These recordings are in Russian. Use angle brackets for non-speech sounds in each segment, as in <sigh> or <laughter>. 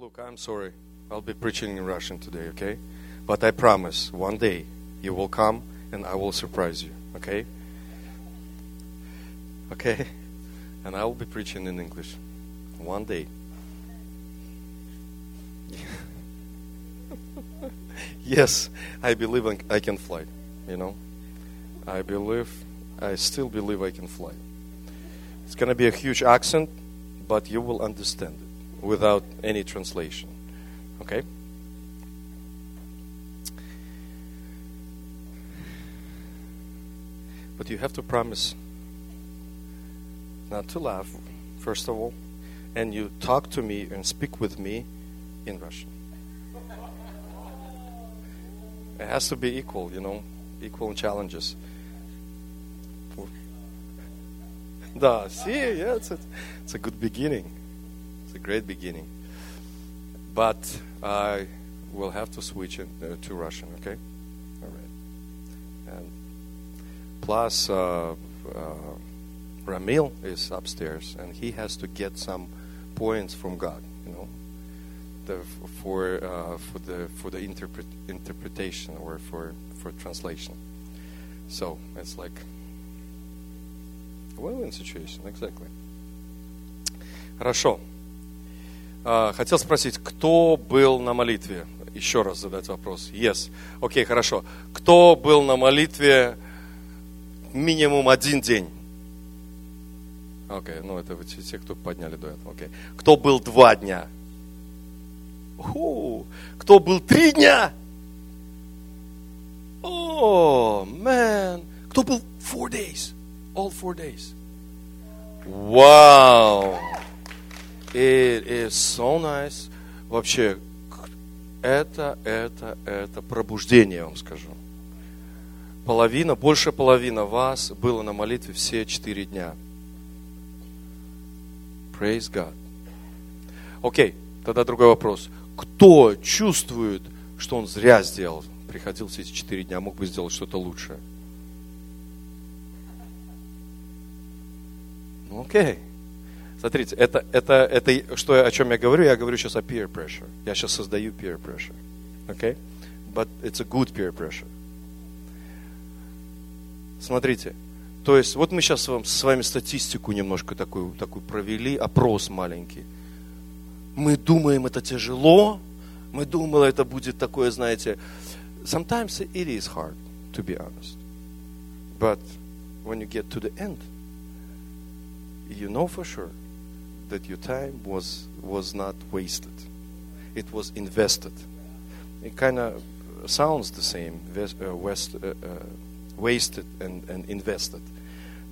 Look, I'm sorry. I'll be preaching in Russian today, okay? But I promise one day you will come and I will surprise you, okay? Okay? <laughs> And I will be preaching in English one day. <laughs> yes, I believe I can fly, you know? I believe, I still believe I can fly. It's going to be a huge accent, but you will understand it without any translation. Okay? But you have to promise not to laugh, first of all, and you talk to me and speak with me in Russian. It has to be equal, you know, equal challenges. <laughs> Да, see, yeah, it's a, it's a good beginning. It's a great beginning. But I will have to switch it, uh, to Russian, okay? All right. And plus, uh, uh, Ramil is upstairs, and he has to get some points from God, you know, the, for uh, for the for the interpret, interpretation or for for translation. So it's like win-win situation, exactly. Хорошо. А, хотел спросить, кто был на молитве? Еще раз задать вопрос. Yes. Окей, okay, хорошо. Кто был на молитве минимум один день? Окей, okay, ну это те, кто подняли до этого. Окей. Okay. Кто был два дня? У-ху. Кто был три дня? О, oh. Кто был four days? All four days. Wow. It is so nice. Вообще, это, это, это пробуждение, я вам скажу. Половина, больше половина вас было на молитве все четыре дня. Praise God. Окей, okay, тогда другой вопрос. Кто чувствует, что он зря сделал, приходил все эти четыре дня, мог бы сделать что-то лучшее? Окей. Okay. Смотрите, это, это, это что, о чем я говорю? Я говорю сейчас о peer pressure. Я сейчас создаю peer pressure. Okay? But it's a good peer pressure. Смотрите, то есть вот мы сейчас с вами статистику немножко такую, такую провели, опрос маленький. Мы думаем, это тяжело, мы думали, это будет такое, знаете, sometimes it is hard, to be honest. But when you get to the end, you know for sure that your time was was not wasted. It was invested. It kind of sounds the same, uh, west, uh, uh, wasted and, and invested,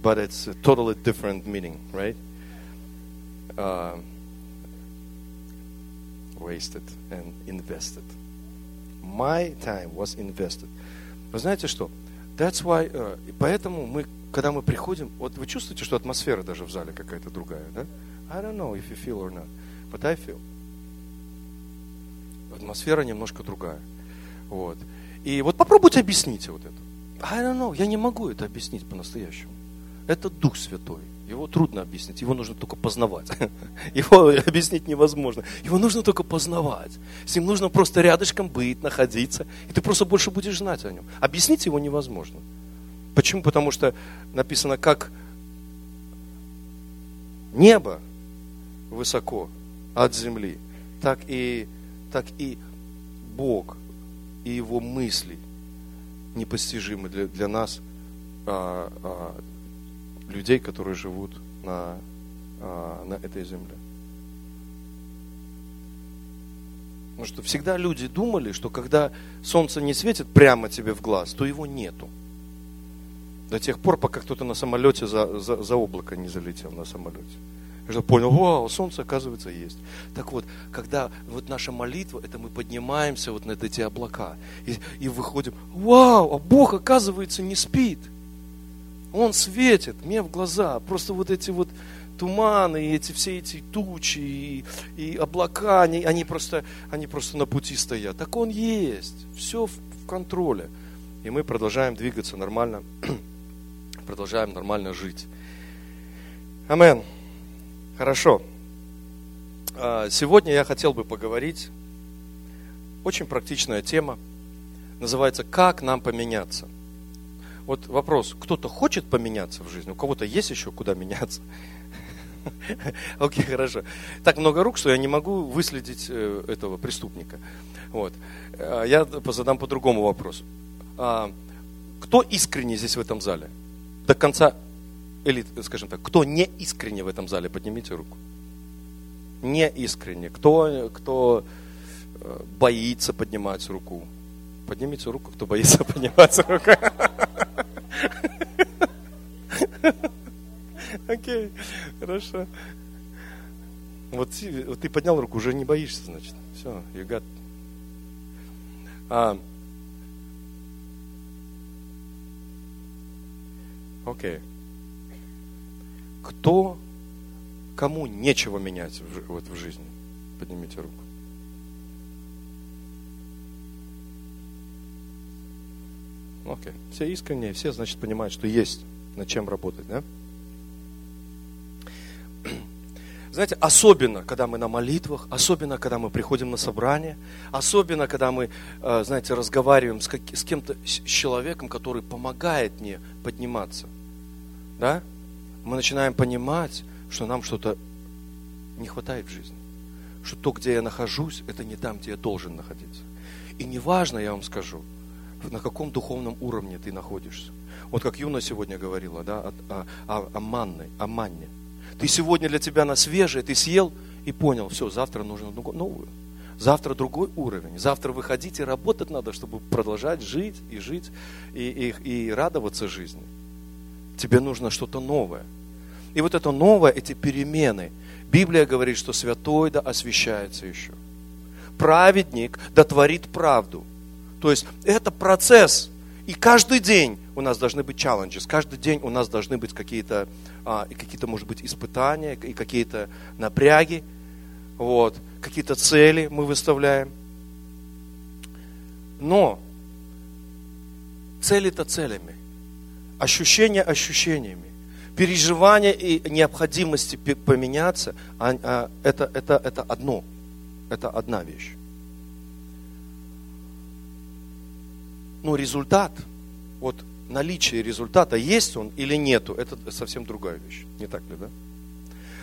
but it's a totally different meaning, right? Uh, wasted and invested. My time was invested. Вы знаете что? That's why, uh, поэтому мы когда мы приходим, вот вы чувствуете, что атмосфера даже в зале какая-то другая, да? I don't know if you feel or not, but I feel. Атмосфера немножко другая. Вот. И вот попробуйте объяснить вот это. I don't know, я не могу это объяснить по-настоящему. Это Дух Святой. Его трудно объяснить, его нужно только познавать. <laughs> Его объяснить невозможно. Его нужно только познавать. С ним нужно просто рядышком быть, находиться, и ты просто больше будешь знать о нем. Объяснить его невозможно. Почему? Потому что написано, как небо высоко от земли, так и, так и Бог и Его мысли непостижимы для, для нас, а, а, людей, которые живут на, а, на этой земле. Потому что всегда люди думали, что когда солнце не светит прямо тебе в глаз, то его нету. До тех пор, пока кто-то на самолете за, за, за облако не залетел на самолете. Я понял, вау, солнце, оказывается, есть. Так вот, когда вот наша молитва, это мы поднимаемся вот на эти облака и, и выходим, вау, а Бог, оказывается, не спит. Он светит мне в глаза. Просто вот эти вот туманы, и эти, все эти тучи и, и облака, они, они, просто, они просто на пути стоят. Так Он есть. Все в, в контроле. И мы продолжаем двигаться нормально <clears throat> продолжаем нормально жить. Амен. Хорошо. А, сегодня я хотел бы поговорить. Очень практичная тема. Называется «Как нам поменяться?». Вот вопрос, кто-то хочет поменяться в жизни? У кого-то есть еще куда меняться? <laughs> Окей, хорошо. Так много рук, что я не могу выследить э, этого преступника. Вот. А, я задам по другому вопросу. А, кто искренне здесь в этом зале? До конца, или, скажем так, кто не искренне в этом зале? Поднимите руку не искренне, кто, кто э, боится поднимать руку. Поднимите руку, кто боится <laughs> поднимать руку. Окей, хорошо. Вот, ты поднял руку, уже не боишься, значит. Все, you got. А, окей. Кто Кому нечего менять в, вот, в жизни? Поднимите руку. Окей. Все искренние, все, значит, понимают, что есть над чем работать, да? <clears throat> Знаете, особенно, когда мы на молитвах, особенно, когда мы приходим на собрание, особенно, когда мы, э, знаете, разговариваем с, с кем-то, с человеком, который помогает мне подниматься, да, мы начинаем понимать, что нам что-то не хватает в жизни. Что то, где я нахожусь, это не там, где я должен находиться. И неважно, я вам скажу, на каком духовном уровне ты находишься. Вот как Юна сегодня говорила, да, о, о, о, о манной, о манне. Ты сегодня для тебя на свежее, ты съел и понял, все, завтра нужно новую. Завтра другой уровень. Завтра выходить и работать надо, чтобы продолжать жить и жить и, и, и радоваться жизни. Тебе нужно что-то новое. И вот это новое, эти перемены. Библия говорит, что святой да освящается еще. Праведник да творит правду. То есть это процесс. И каждый день у нас должны быть челленджи, каждый день у нас должны быть какие-то, а, какие-то может быть, испытания, и какие-то напряги, вот, какие-то цели мы выставляем. Но цели-то целями, ощущения ощущениями переживания и необходимости поменяться, а, а, это, это, это одно. Это одна вещь. Но результат, вот наличие результата, есть он или нету, это совсем другая вещь. Не так ли, да?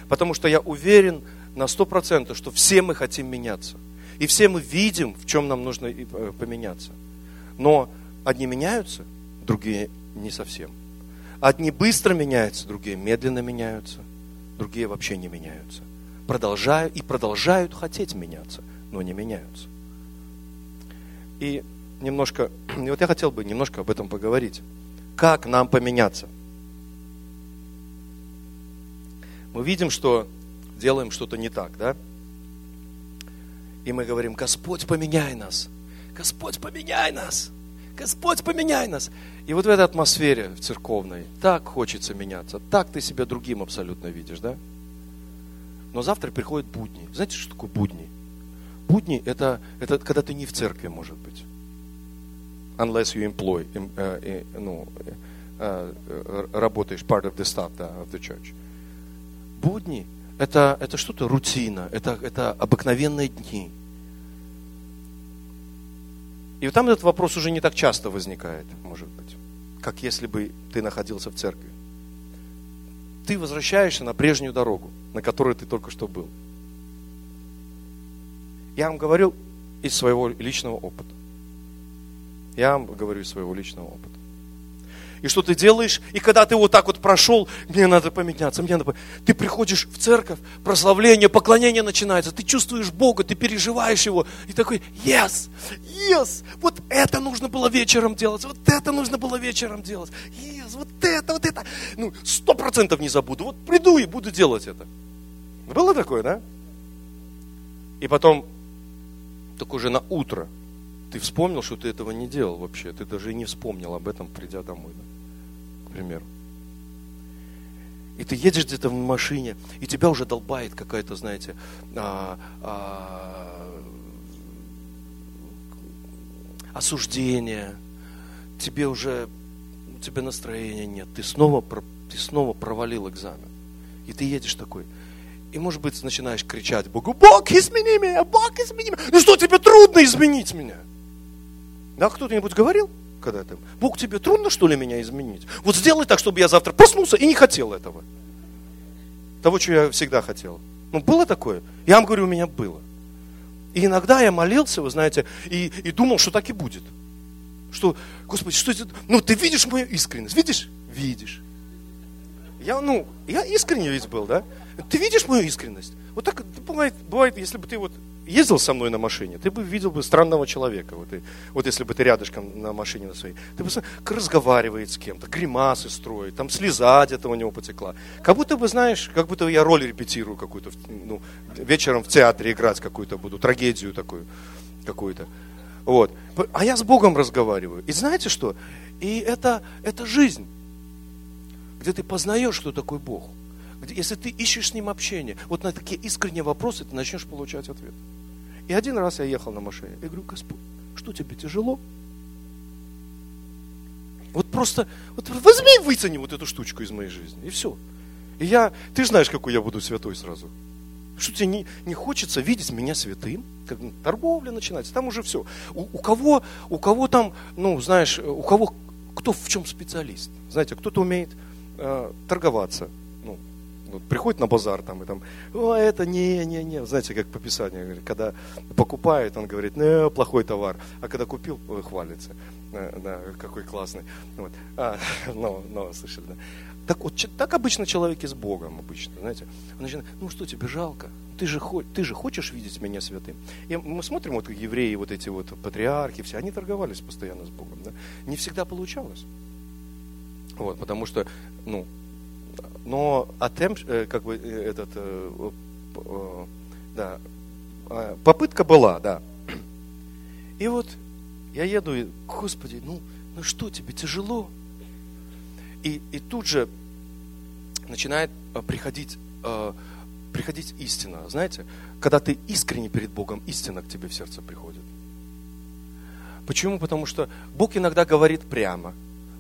Потому что я уверен на сто процентов, что все мы хотим меняться. И все мы видим, в чем нам нужно э, поменяться. Но одни меняются, другие не совсем. Одни быстро меняются, другие медленно меняются, другие вообще не меняются. Продолжают и продолжают хотеть меняться, но не меняются. И немножко, <clears throat> и вот я хотел бы немножко об этом поговорить. Как нам поменяться? Мы видим, что делаем что-то не так, да? И мы говорим, Господь, поменяй нас. Господь, поменяй нас. Господь, поменяй нас. И вот в этой атмосфере в церковной так хочется меняться, так ты себя другим абсолютно видишь, да? Но завтра приходят будни. Знаете, что такое будни? Будни это, это когда ты не в церкви, может быть. Unless you employ, uh, ну, uh, работаешь part of the staff да, of the church. Будни это, это что-то рутина, это, это обыкновенные дни. И там этот вопрос уже не так часто возникает, может быть, как если бы ты находился в церкви. Ты возвращаешься на прежнюю дорогу, на которой ты только что был. Я вам говорю из своего личного опыта. Я вам говорю из своего личного опыта и что ты делаешь. И когда ты вот так вот прошел, мне надо поменяться, мне надо... Ты приходишь в церковь, прославление, поклонение начинается, ты чувствуешь Бога, ты переживаешь Его, и такой, yes, yes, вот это нужно было вечером делать, вот это нужно было вечером делать, yes, вот это, вот это. Ну, сто процентов не забуду, вот приду и буду делать это. Было такое, да? И потом, только уже на утро, ты вспомнил, что ты этого не делал вообще. Ты даже и не вспомнил об этом, придя домой. Да? К примеру. И ты едешь где-то в машине, и тебя уже долбает какая-то, знаете, а, а, осуждение. Тебе уже, у тебя настроения нет. Ты снова, ты снова провалил экзамен. И ты едешь такой. и, может быть, начинаешь кричать Богу, Бог, измени меня, Бог, измени меня. Ну что, тебе трудно изменить меня? Да, кто-нибудь говорил когда-то? Бог, тебе трудно, что ли, меня изменить? Вот сделай так, чтобы я завтра проснулся и не хотел этого. Того, что я всегда хотел. Ну, было такое? Я вам говорю, у меня было. И иногда я молился, вы знаете, и, и думал, что так и будет. Что, Господи, что это? Ну, ты видишь мою искренность? Видишь? Видишь. Я, ну, я искренне ведь был, да? Ты видишь мою искренность? Вот так бывает, бывает, если бы ты вот ездил со мной на машине, ты бы видел бы странного человека. Вот, и, вот если бы ты рядышком на машине на своей. Ты бы разговаривает с кем-то, гримасы строит, там слеза где-то у него потекла. Как будто бы, знаешь, как будто я роль репетирую какую-то, ну, вечером в театре играть какую-то буду, трагедию такую какую-то. Вот. А я с Богом разговариваю. И знаете что? И это, это жизнь, где ты познаешь, что такой Бог если ты ищешь с ним общение, вот на такие искренние вопросы ты начнешь получать ответ. И один раз я ехал на машине. Я говорю, Господь, что тебе тяжело? Вот просто, вот возьми и вытяни вот эту штучку из моей жизни, и все. И я, ты знаешь, какой я буду святой сразу. Что тебе не, не хочется видеть меня святым? Как торговля начинается, там уже все. У, у кого, у кого там, ну, знаешь, у кого, кто в чем специалист? Знаете, кто-то умеет э, торговаться, приходит на базар там и там, о, это не, не, не, знаете, как по Писанию, когда покупает, он говорит, не, плохой товар, а когда купил, хвалится, да, какой классный, вот, а, <laughs> но, но, слышали, да. Так вот, так обычно человек и с Богом, обычно, знаете, он начинает, ну что тебе жалко, ты же, ты же хочешь видеть меня святым. И мы смотрим, вот евреи, вот эти вот патриархи, все, они торговались постоянно с Богом, да, не всегда получалось. Вот, потому что, ну, но attempt, э, как бы э, этот, э, да, а, попытка была, да. <clears throat> И вот я еду, и, Господи, ну, ну что тебе тяжело? И, и тут же начинает приходить, приходить истина. Знаете, когда ты искренне перед Богом, истина к тебе в сердце приходит. Почему? Потому что Бог иногда говорит прямо.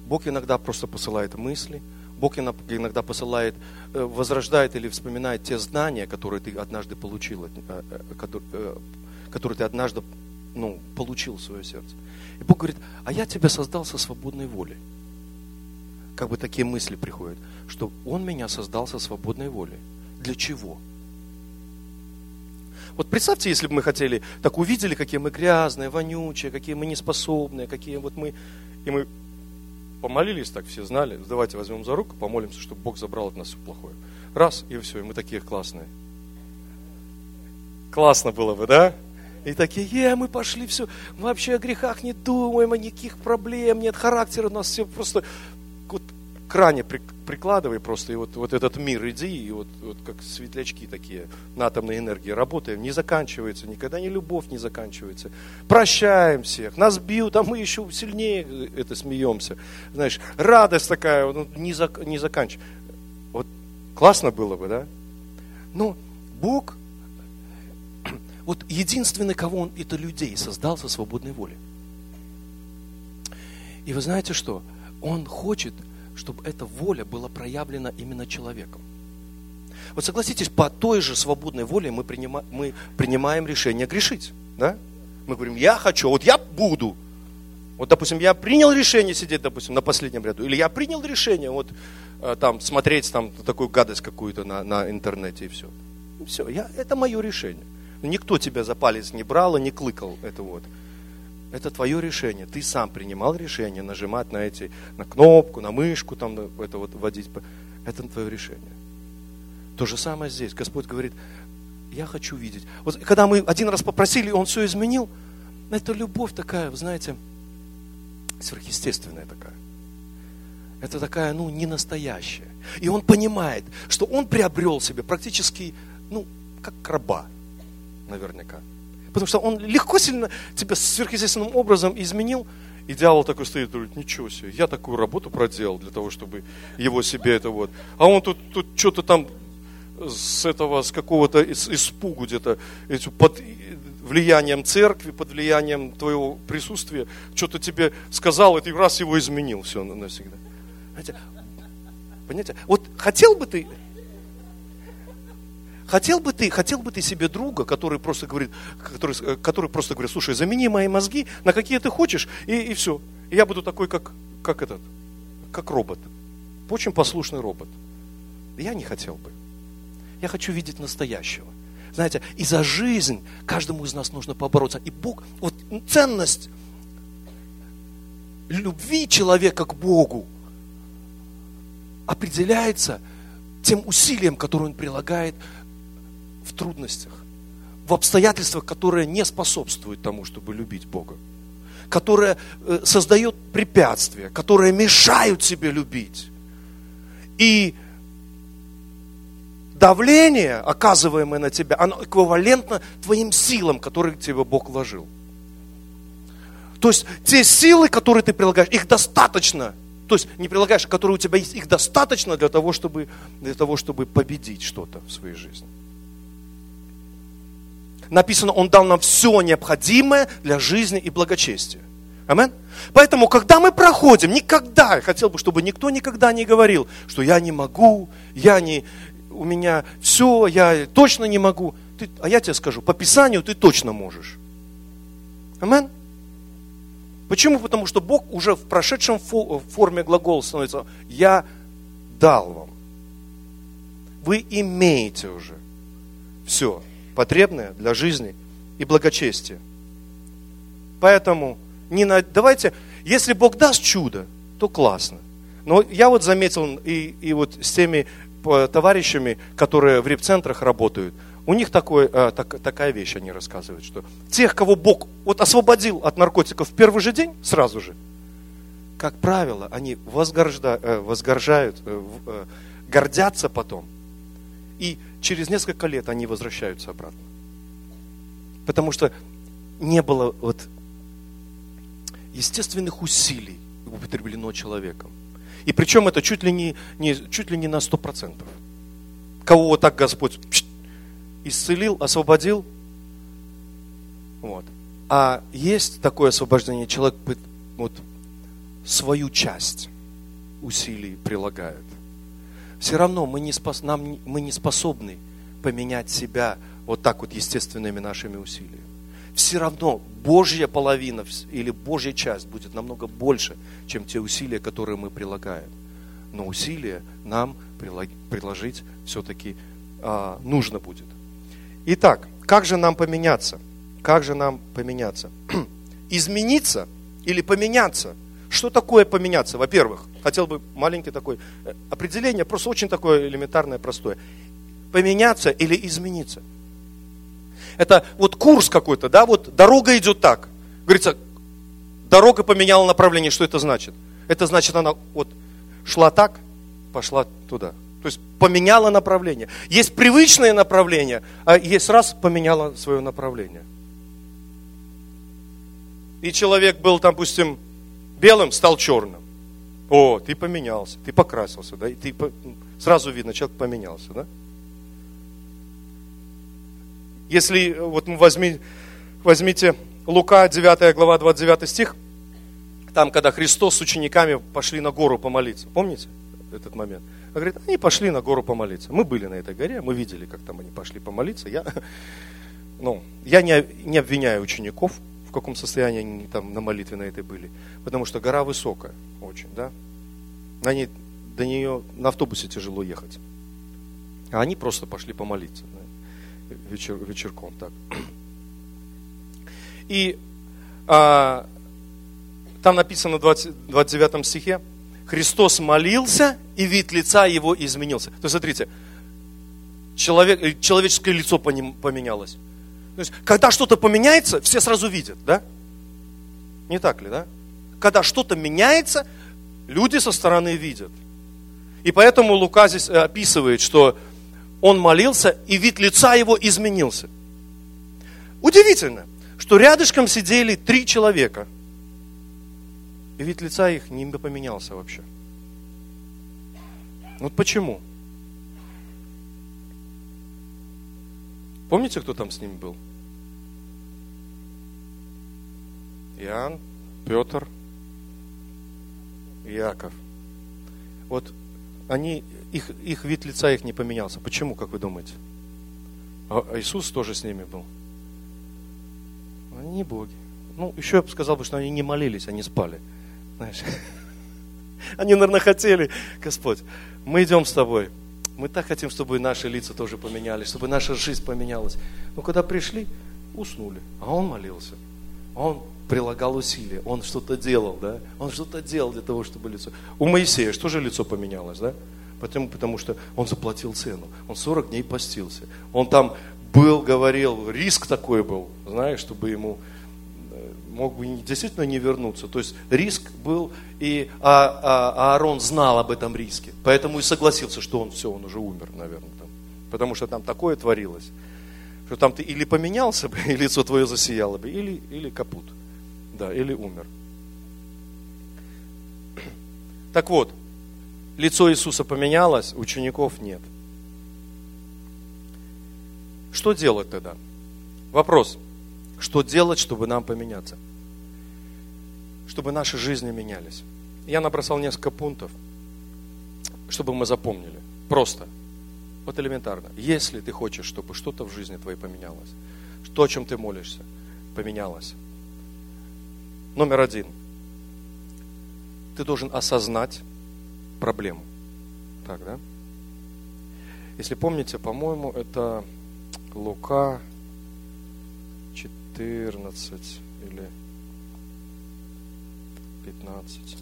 Бог иногда просто посылает мысли – Бог иногда посылает, э, возрождает или вспоминает те знания, которые ты однажды получил, э, э, которые ты однажды ну, получил в свое сердце. И Бог говорит, а я тебя создал со свободной волей. Как бы такие мысли приходят, что Он меня создал со свободной волей. Для чего? Вот представьте, если бы мы хотели, так увидели, какие мы грязные, вонючие, какие мы неспособные, какие вот мы, и мы помолились, так все знали, давайте возьмем за руку, помолимся, чтобы Бог забрал от нас все плохое. Раз, и все, и мы такие классные. Классно было бы, да? И такие, е, мы пошли, все, вообще о грехах не думаем, о никаких проблем, нет характера, у нас все просто кране прикладывай просто, и вот, вот этот мир иди, и вот, вот как светлячки такие на атомной энергии работаем, не заканчивается, никогда не любовь не заканчивается. Прощаем всех, нас бьют, а мы еще сильнее это смеемся. Знаешь, радость такая, ну, не, зак, не заканчивается. Вот классно было бы, да? Но Бог, <clears throat> вот единственный, кого Он, это людей создал со свободной волей. И вы знаете что? Он хочет, чтобы эта воля была проявлена именно человеком. Вот согласитесь, по той же свободной воле мы, принимаем, мы принимаем решение грешить. Да? Мы говорим, я хочу, вот я буду. Вот, допустим, я принял решение сидеть, допустим, на последнем ряду. Или я принял решение вот э, там смотреть там такую гадость какую-то на, на интернете и все. Все, я, это мое решение. Никто тебя за палец не брал и не клыкал. Это вот. Это твое решение. Ты сам принимал решение нажимать на эти, на кнопку, на мышку, там, это вот вводить. Это твое решение. То же самое здесь. Господь говорит, я хочу видеть. Вот когда мы один раз попросили, Он все изменил, это любовь такая, вы знаете, сверхъестественная такая. Это такая, ну, не настоящая. И он понимает, что он приобрел себе практически, ну, как раба, наверняка. Потому что он легко сильно тебя сверхъестественным образом изменил. И дьявол такой стоит, говорит, ничего себе, я такую работу проделал для того, чтобы его себе это вот. А он тут, тут что-то там с этого, с какого-то испугу где-то, под влиянием церкви, под влиянием твоего присутствия, что-то тебе сказал, и ты раз его изменил все навсегда. Понимаете? Вот хотел бы ты, Хотел бы ты, хотел бы ты себе друга, который просто говорит, который, э, который просто говорит, слушай, замени мои мозги на какие ты хочешь, и, и все. И я буду такой, как, как этот, как робот. Очень послушный робот. Я не хотел бы. Я хочу видеть настоящего. Знаете, и за жизнь каждому из нас нужно побороться. И Бог, вот ценность любви человека к Богу определяется тем усилием, которое он прилагает трудностях, в обстоятельствах, которые не способствуют тому, чтобы любить Бога, которые э, создают препятствия, которые мешают себе любить. И давление, оказываемое на тебя, оно эквивалентно твоим силам, которые тебе Бог вложил. То есть те силы, которые ты прилагаешь, их достаточно. То есть не прилагаешь, а которые у тебя есть, их достаточно для того, чтобы, для того, чтобы победить что-то в своей жизни. Написано, Он дал нам все необходимое для жизни и благочестия. Амен? Поэтому, когда мы проходим, никогда, хотел бы, чтобы никто никогда не говорил, что я не могу, я не, у меня все, я точно не могу. Ты, а я тебе скажу, по Писанию ты точно можешь. Амен? Почему? Потому что Бог уже в прошедшем форме глагола становится «я дал вам». Вы имеете уже все потребное для жизни и благочестия. Поэтому не на... давайте, если Бог даст чудо, то классно. Но я вот заметил и, и вот с теми товарищами, которые в репцентрах работают, у них такой, а, так, такая вещь они рассказывают, что тех, кого Бог вот освободил от наркотиков в первый же день, сразу же, как правило, они возгоржда, э, возгоржают, э, гордятся потом. И через несколько лет они возвращаются обратно. Потому что не было вот естественных усилий употреблено человеком. И причем это чуть ли не, не, чуть ли не на сто процентов. Кого вот так Господь исцелил, освободил. Вот. А есть такое освобождение, человек вот, свою часть усилий прилагает. Все равно мы не, спос, нам, мы не способны поменять себя вот так вот естественными нашими усилиями. Все равно Божья половина или Божья часть будет намного больше, чем те усилия, которые мы прилагаем. Но усилия нам приложить все-таки а, нужно будет. Итак, как же нам поменяться? Как же нам поменяться? <clears throat> Измениться или поменяться? Что такое поменяться? Во-первых, хотел бы маленький такой э, определение, просто очень такое элементарное, простое. Поменяться или измениться? Это вот курс какой-то, да, вот дорога идет так. Говорится, дорога поменяла направление, что это значит? Это значит, она вот шла так, пошла туда. То есть поменяла направление. Есть привычное направление, а есть раз поменяла свое направление. И человек был, допустим, белым, стал черным. О, ты поменялся, ты покрасился, да, и ты сразу видно, человек поменялся, да. Если вот мы возьми, возьмите Лука 9 глава 29 стих, там, когда Христос с учениками пошли на гору помолиться, помните этот момент? Он говорит, они пошли на гору помолиться. Мы были на этой горе, мы видели, как там они пошли помолиться. Я, <laughs> ну, я не, не обвиняю учеников, каком состоянии они там на молитве на этой были. Потому что гора высокая очень, да. Они, до нее на автобусе тяжело ехать. А они просто пошли помолиться да, вечер, вечерком так. <clears throat> И а, там написано в 20, 29 стихе, Христос молился, и вид лица его изменился. То есть, смотрите, человек, человеческое лицо поменялось. То есть, когда что-то поменяется, все сразу видят, да? Не так ли, да? Когда что-то меняется, люди со стороны видят. И поэтому Лука здесь э, описывает, что он молился, и вид лица его изменился. Удивительно, что рядышком сидели три человека – и вид лица их не поменялся вообще. Вот почему? Помните, кто там с ним был? Иоанн, Петр, Иаков. Вот они, их, их вид лица их не поменялся. Почему, как вы думаете? А Иисус тоже с ними был. Они боги. Ну, еще я бы сказал, что они не молились, они спали. Знаешь, <laughs> они, наверное, хотели, Господь, мы идем с тобой. Мы так хотим, чтобы наши лица тоже поменялись, чтобы наша жизнь поменялась. Но когда пришли, уснули. А он молился. Он прилагал усилия, он что-то делал, да? Он что-то делал для того, чтобы лицо... У Моисея что же лицо поменялось, да? Потому, потому что он заплатил цену. Он 40 дней постился. Он там был, говорил, риск такой был, знаешь, чтобы ему мог бы действительно не вернуться. То есть риск был, и а, а, Аарон знал об этом риске. Поэтому и согласился, что он все, он уже умер, наверное. Там. Потому что там такое творилось, что там ты или поменялся бы, <laughs> и лицо твое засияло бы, или, или капут. Да, или умер. Так вот, лицо Иисуса поменялось, учеников нет. Что делать тогда? Вопрос. Что делать, чтобы нам поменяться? Чтобы наши жизни менялись. Я набросал несколько пунктов, чтобы мы запомнили. Просто. Вот элементарно. Если ты хочешь, чтобы что-то в жизни твоей поменялось, то, о чем ты молишься, поменялось. Номер один. Ты должен осознать проблему. Так, да? Если помните, по-моему, это Лука 14 или 15.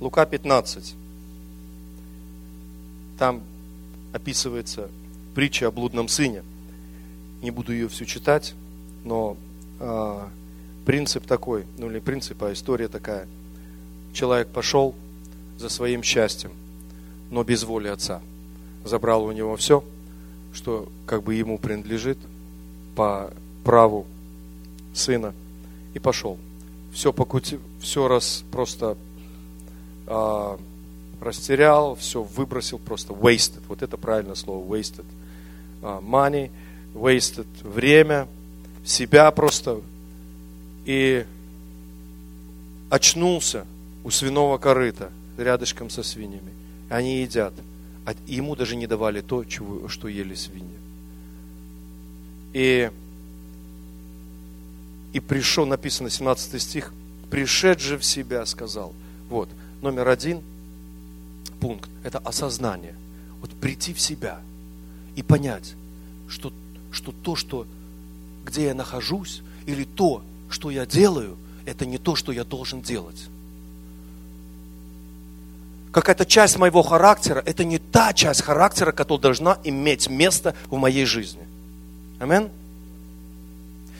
Лука 15. Там описывается притча о блудном сыне. Не буду ее всю читать, но э, принцип такой, ну или принцип, а история такая. Человек пошел за своим счастьем, но без воли отца. Забрал у него все, что как бы ему принадлежит по праву сына, и пошел. Все, покути, все раз просто а, растерял, все выбросил, просто wasted. Вот это правильное слово, wasted. А, money, wasted время, себя просто. И очнулся у свиного корыта рядышком со свиньями. Они едят. А ему даже не давали то, чего, что ели свиньи. И, и пришел, написано 17 стих, пришед же в себя, сказал, вот, номер один пункт – это осознание. Вот прийти в себя и понять, что, что то, что, где я нахожусь, или то, что я делаю, это не то, что я должен делать. Какая-то часть моего характера, это не та часть характера, которая должна иметь место в моей жизни. Аминь.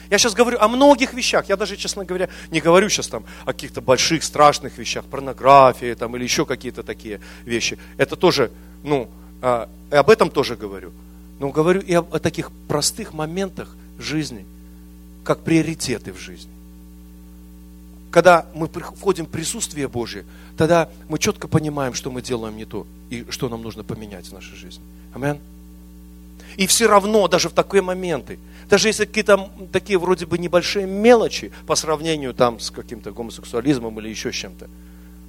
Я сейчас говорю о многих вещах. Я даже, честно говоря, не говорю сейчас там о каких-то больших, страшных вещах, порнографии там или еще какие-то такие вещи. Это тоже, ну, а, об этом тоже говорю. Но говорю и о, о таких простых моментах жизни, как приоритеты в жизни. Когда мы входим в присутствие Божие, тогда мы четко понимаем, что мы делаем не то и что нам нужно поменять в нашей жизни. Аминь. И все равно, даже в такие моменты, даже если какие-то такие вроде бы небольшие мелочи по сравнению там с каким-то гомосексуализмом или еще чем-то,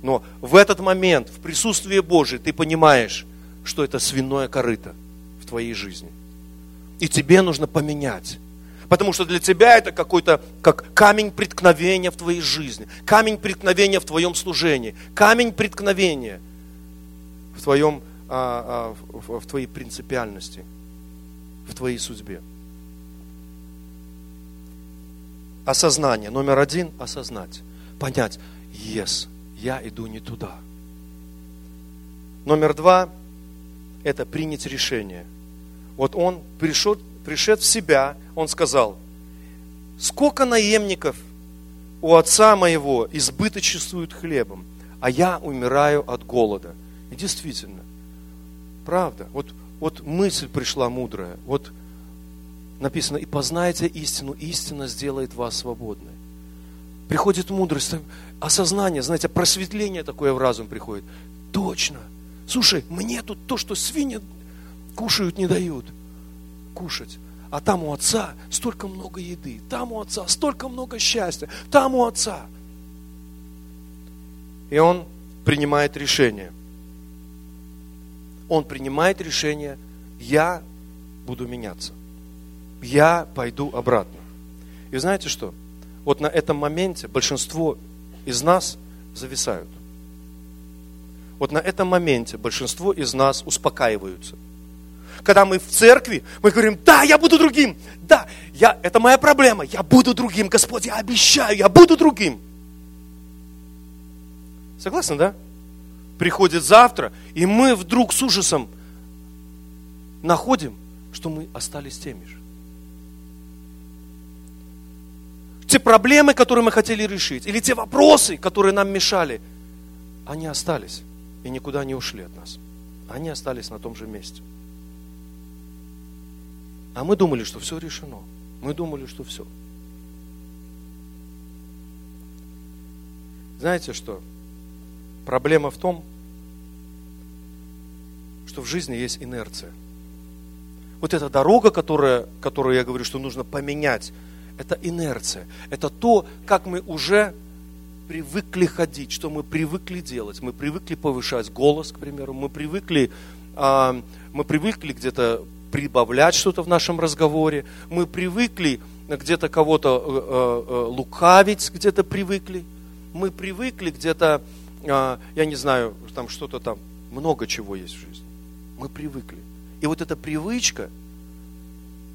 но в этот момент, в присутствии Божьем, ты понимаешь, что это свиное корыто в твоей жизни. И тебе нужно поменять. Потому что для тебя это какой-то, как камень преткновения в твоей жизни, камень преткновения в твоем служении, камень преткновения в, твоем, а, а, в, в твоей принципиальности в твоей судьбе. Осознание. Номер один – осознать. Понять, yes, я иду не туда. Номер два – это принять решение. Вот он пришел, пришед в себя, он сказал, сколько наемников у отца моего избыточествуют хлебом, а я умираю от голода. И действительно, правда, вот вот мысль пришла мудрая. Вот написано, и познайте истину, истина сделает вас свободной. Приходит мудрость, осознание, знаете, просветление такое в разум приходит. Точно. Слушай, мне тут то, что свиньи кушают, не дают кушать. А там у отца столько много еды, там у отца столько много счастья, там у отца. И он принимает решение. Он принимает решение, я буду меняться. Я пойду обратно. И знаете что? Вот на этом моменте большинство из нас зависают. Вот на этом моменте большинство из нас успокаиваются. Когда мы в церкви, мы говорим, да, я буду другим, да, я, это моя проблема, я буду другим, Господь, я обещаю, я буду другим. Согласны, да? Приходит завтра, и мы вдруг с ужасом находим, что мы остались теми же. Те проблемы, которые мы хотели решить, или те вопросы, которые нам мешали, они остались и никуда не ушли от нас. Они остались на том же месте. А мы думали, что все решено. Мы думали, что все. Знаете что? Проблема в том, что в жизни есть инерция. Вот эта дорога, которая, которую я говорю, что нужно поменять, это инерция. Это то, как мы уже привыкли ходить, что мы привыкли делать. Мы привыкли повышать голос, к примеру, мы привыкли, а, мы привыкли где-то прибавлять что-то в нашем разговоре, мы привыкли где-то кого-то э, э, лукавить, где-то привыкли, мы привыкли где-то, а, я не знаю, там что-то там, много чего есть в жизни. Мы привыкли. И вот эта привычка,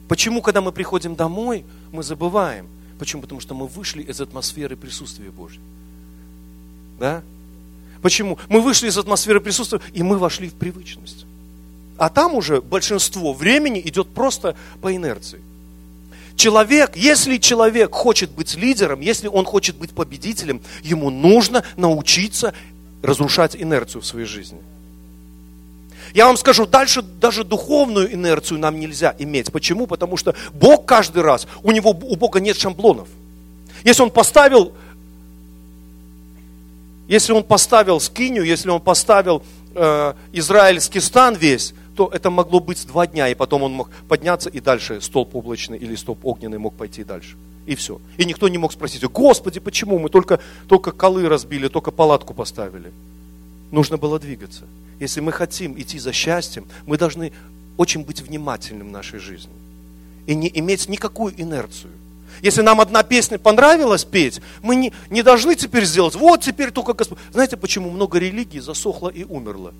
почему, когда мы приходим домой, мы забываем? Почему? Потому что мы вышли из атмосферы присутствия Божьего. Да? Почему? Мы вышли из атмосферы присутствия, и мы вошли в привычность. А там уже большинство времени идет просто по инерции. Человек, если человек хочет быть лидером, если он хочет быть победителем, ему нужно научиться разрушать инерцию в своей жизни. Я вам скажу, дальше даже духовную инерцию нам нельзя иметь. Почему? Потому что Бог каждый раз, у него, у Бога нет шаблонов. Если он поставил если он поставил скиню, если он поставил э, израильский стан весь, то это могло быть два дня, и потом он мог подняться, и дальше столб облачный или столб огненный мог пойти дальше. И все. И никто не мог спросить, Господи, почему мы только, только колы разбили, только палатку поставили. Нужно было двигаться. Если мы хотим идти за счастьем, мы должны очень быть внимательным в нашей жизни. И не иметь никакую инерцию. Если нам одна песня понравилась петь, мы не, не должны теперь сделать, вот теперь только Господь. Знаете, почему много религий засохло и умерло?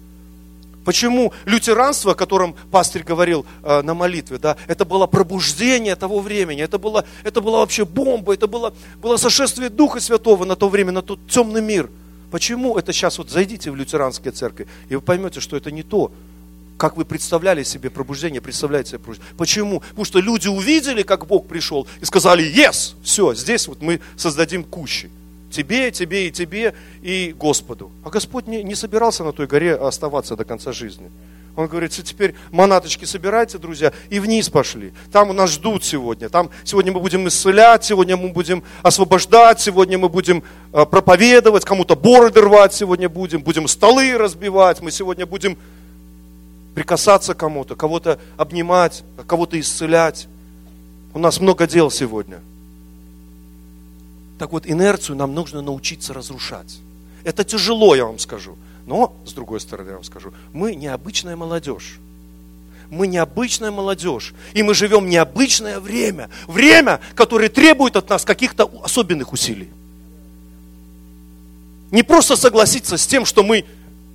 Почему лютеранство, о котором пастырь говорил э, на молитве, да, это было пробуждение того времени, это было, это была вообще бомба, это было, было сошествие Духа Святого на то время, на тот темный мир. Почему это сейчас, вот зайдите в лютеранские церкви, и вы поймете, что это не то, как вы представляли себе пробуждение, представляете себе пробуждение. Почему? Потому что люди увидели, как Бог пришел, и сказали, yes, все, здесь вот мы создадим кущи. Тебе, тебе и тебе, и Господу. А Господь не, не собирался на той горе оставаться до конца жизни. Он говорит, теперь манаточки собирайте, друзья, и вниз пошли. Там нас ждут сегодня. Там сегодня мы будем исцелять, сегодня мы будем освобождать, сегодня мы будем э, проповедовать, кому-то бороды рвать сегодня будем, будем столы разбивать, мы сегодня будем прикасаться кому-то, кого-то обнимать, кого-то исцелять. У нас много дел сегодня. Так вот, инерцию нам нужно научиться разрушать. Это тяжело, я вам скажу. Но, с другой стороны, я вам скажу, мы необычная молодежь. Мы необычная молодежь. И мы живем необычное время. Время, которое требует от нас каких-то особенных усилий. Не просто согласиться с тем, что мы,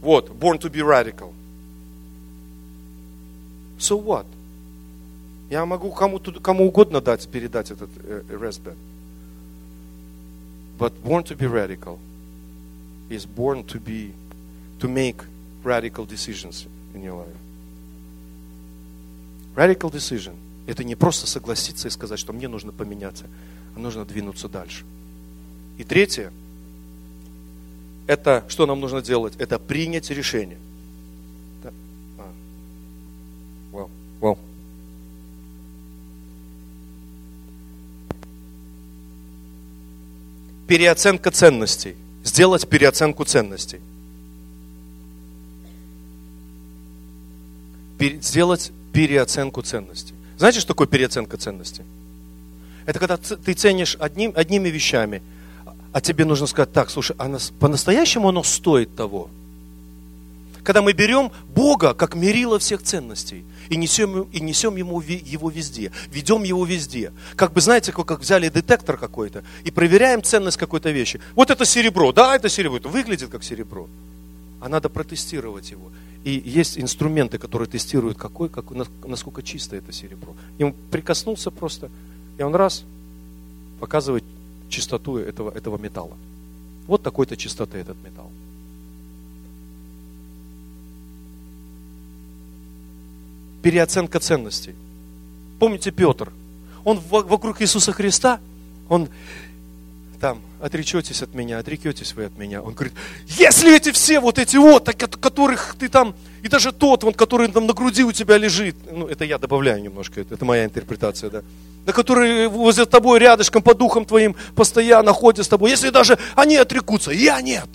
вот, born to be radical. So what? Я могу кому, кому угодно дать, передать этот э, respect. But born to be radical is born to be, to make radical decisions in your life. Radical decision – это не просто согласиться и сказать, что мне нужно поменяться, а нужно двинуться дальше. И третье – это что нам нужно делать? Это принять решение – Переоценка ценностей. Сделать переоценку ценностей. Сделать переоценку ценностей. Знаете, что такое переоценка ценностей? Это когда ты ценишь одним, одними вещами, а тебе нужно сказать, так, слушай, а по-настоящему оно стоит того? Когда мы берем Бога как мерило всех ценностей и несем, и несем ему его везде, ведем его везде. Как бы, знаете, как взяли детектор какой-то и проверяем ценность какой-то вещи. Вот это серебро, да, это серебро, это выглядит как серебро. А надо протестировать его. И есть инструменты, которые тестируют, какой, какой, насколько чисто это серебро. Ему прикоснулся просто, и он раз показывает чистоту этого, этого металла. Вот такой-то чистоты этот металл. Переоценка ценностей. Помните Петр? Он вокруг Иисуса Христа, он там, отречетесь от меня, отрекетесь вы от меня. Он говорит, если эти все вот эти вот, которых ты там, и даже тот, вот, который там на груди у тебя лежит, ну, это я добавляю немножко, это, это моя интерпретация, да, на которые возле тобой рядышком по духам твоим постоянно ходят с тобой, если даже они отрекутся, я нет.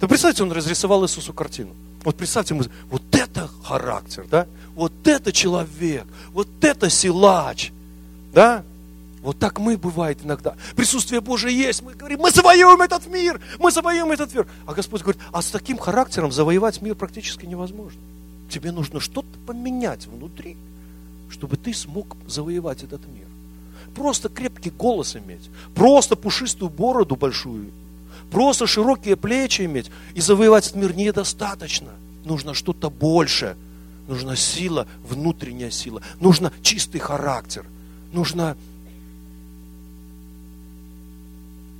Да представьте, он разрисовал Иисусу картину. Вот представьте, вот это характер, да? Вот это человек, вот это силач, да? Вот так мы бывает иногда. Присутствие Божие есть. Мы говорим, мы завоюем этот мир, мы завоюем этот мир. А Господь говорит, а с таким характером завоевать мир практически невозможно. Тебе нужно что-то поменять внутри, чтобы ты смог завоевать этот мир. Просто крепкий голос иметь, просто пушистую бороду большую, просто широкие плечи иметь и завоевать этот мир недостаточно. Нужно что-то большее – нужна сила, внутренняя сила, нужно чистый характер, нужно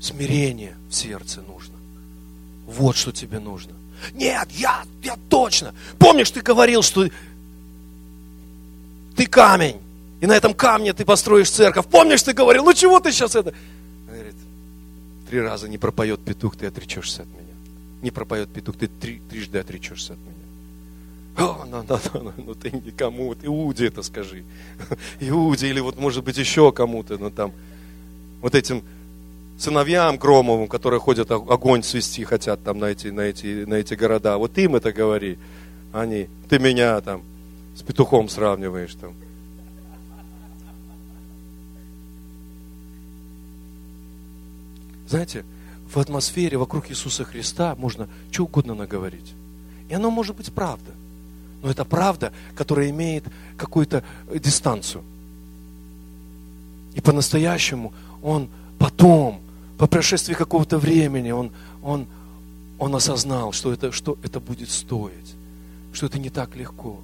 смирение в сердце нужно. Вот что тебе нужно. Нет, я, я точно. Помнишь, ты говорил, что ты камень, и на этом камне ты построишь церковь. Помнишь, ты говорил, ну чего ты сейчас это? Три раза не пропоет петух, ты отречешься от меня. Не пропоет петух, ты три, трижды отречешься от меня. О, ну, ну, ну, ну ты никому, вот Иуде это скажи. <laughs> Иуде, или вот может быть еще кому-то, ну там, вот этим сыновьям Громовым, которые ходят огонь свести хотят там на эти, на эти, на эти города. Вот им это говори. Они, ты меня там с петухом сравниваешь там. Знаете, в атмосфере вокруг Иисуса Христа можно что угодно наговорить. И оно может быть правда. Но это правда, которая имеет какую-то дистанцию. И по-настоящему он потом, по прошествии какого-то времени, он, он, он осознал, что это, что это будет стоить, что это не так легко.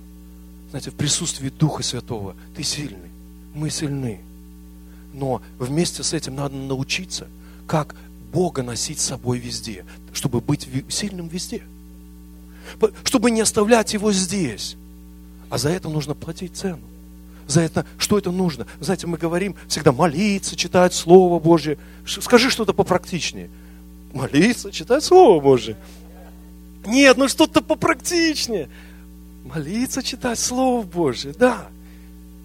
Знаете, в присутствии Духа Святого ты сильный, мы сильны. Но вместе с этим надо научиться, как Бога носить с собой везде, чтобы быть сильным везде – чтобы не оставлять его здесь. А за это нужно платить цену. За это, что это нужно? Знаете, мы говорим всегда молиться, читать Слово Божье. Скажи что-то попрактичнее. Молиться, читать Слово Божье. Нет, ну что-то попрактичнее. Молиться, читать Слово Божье, да.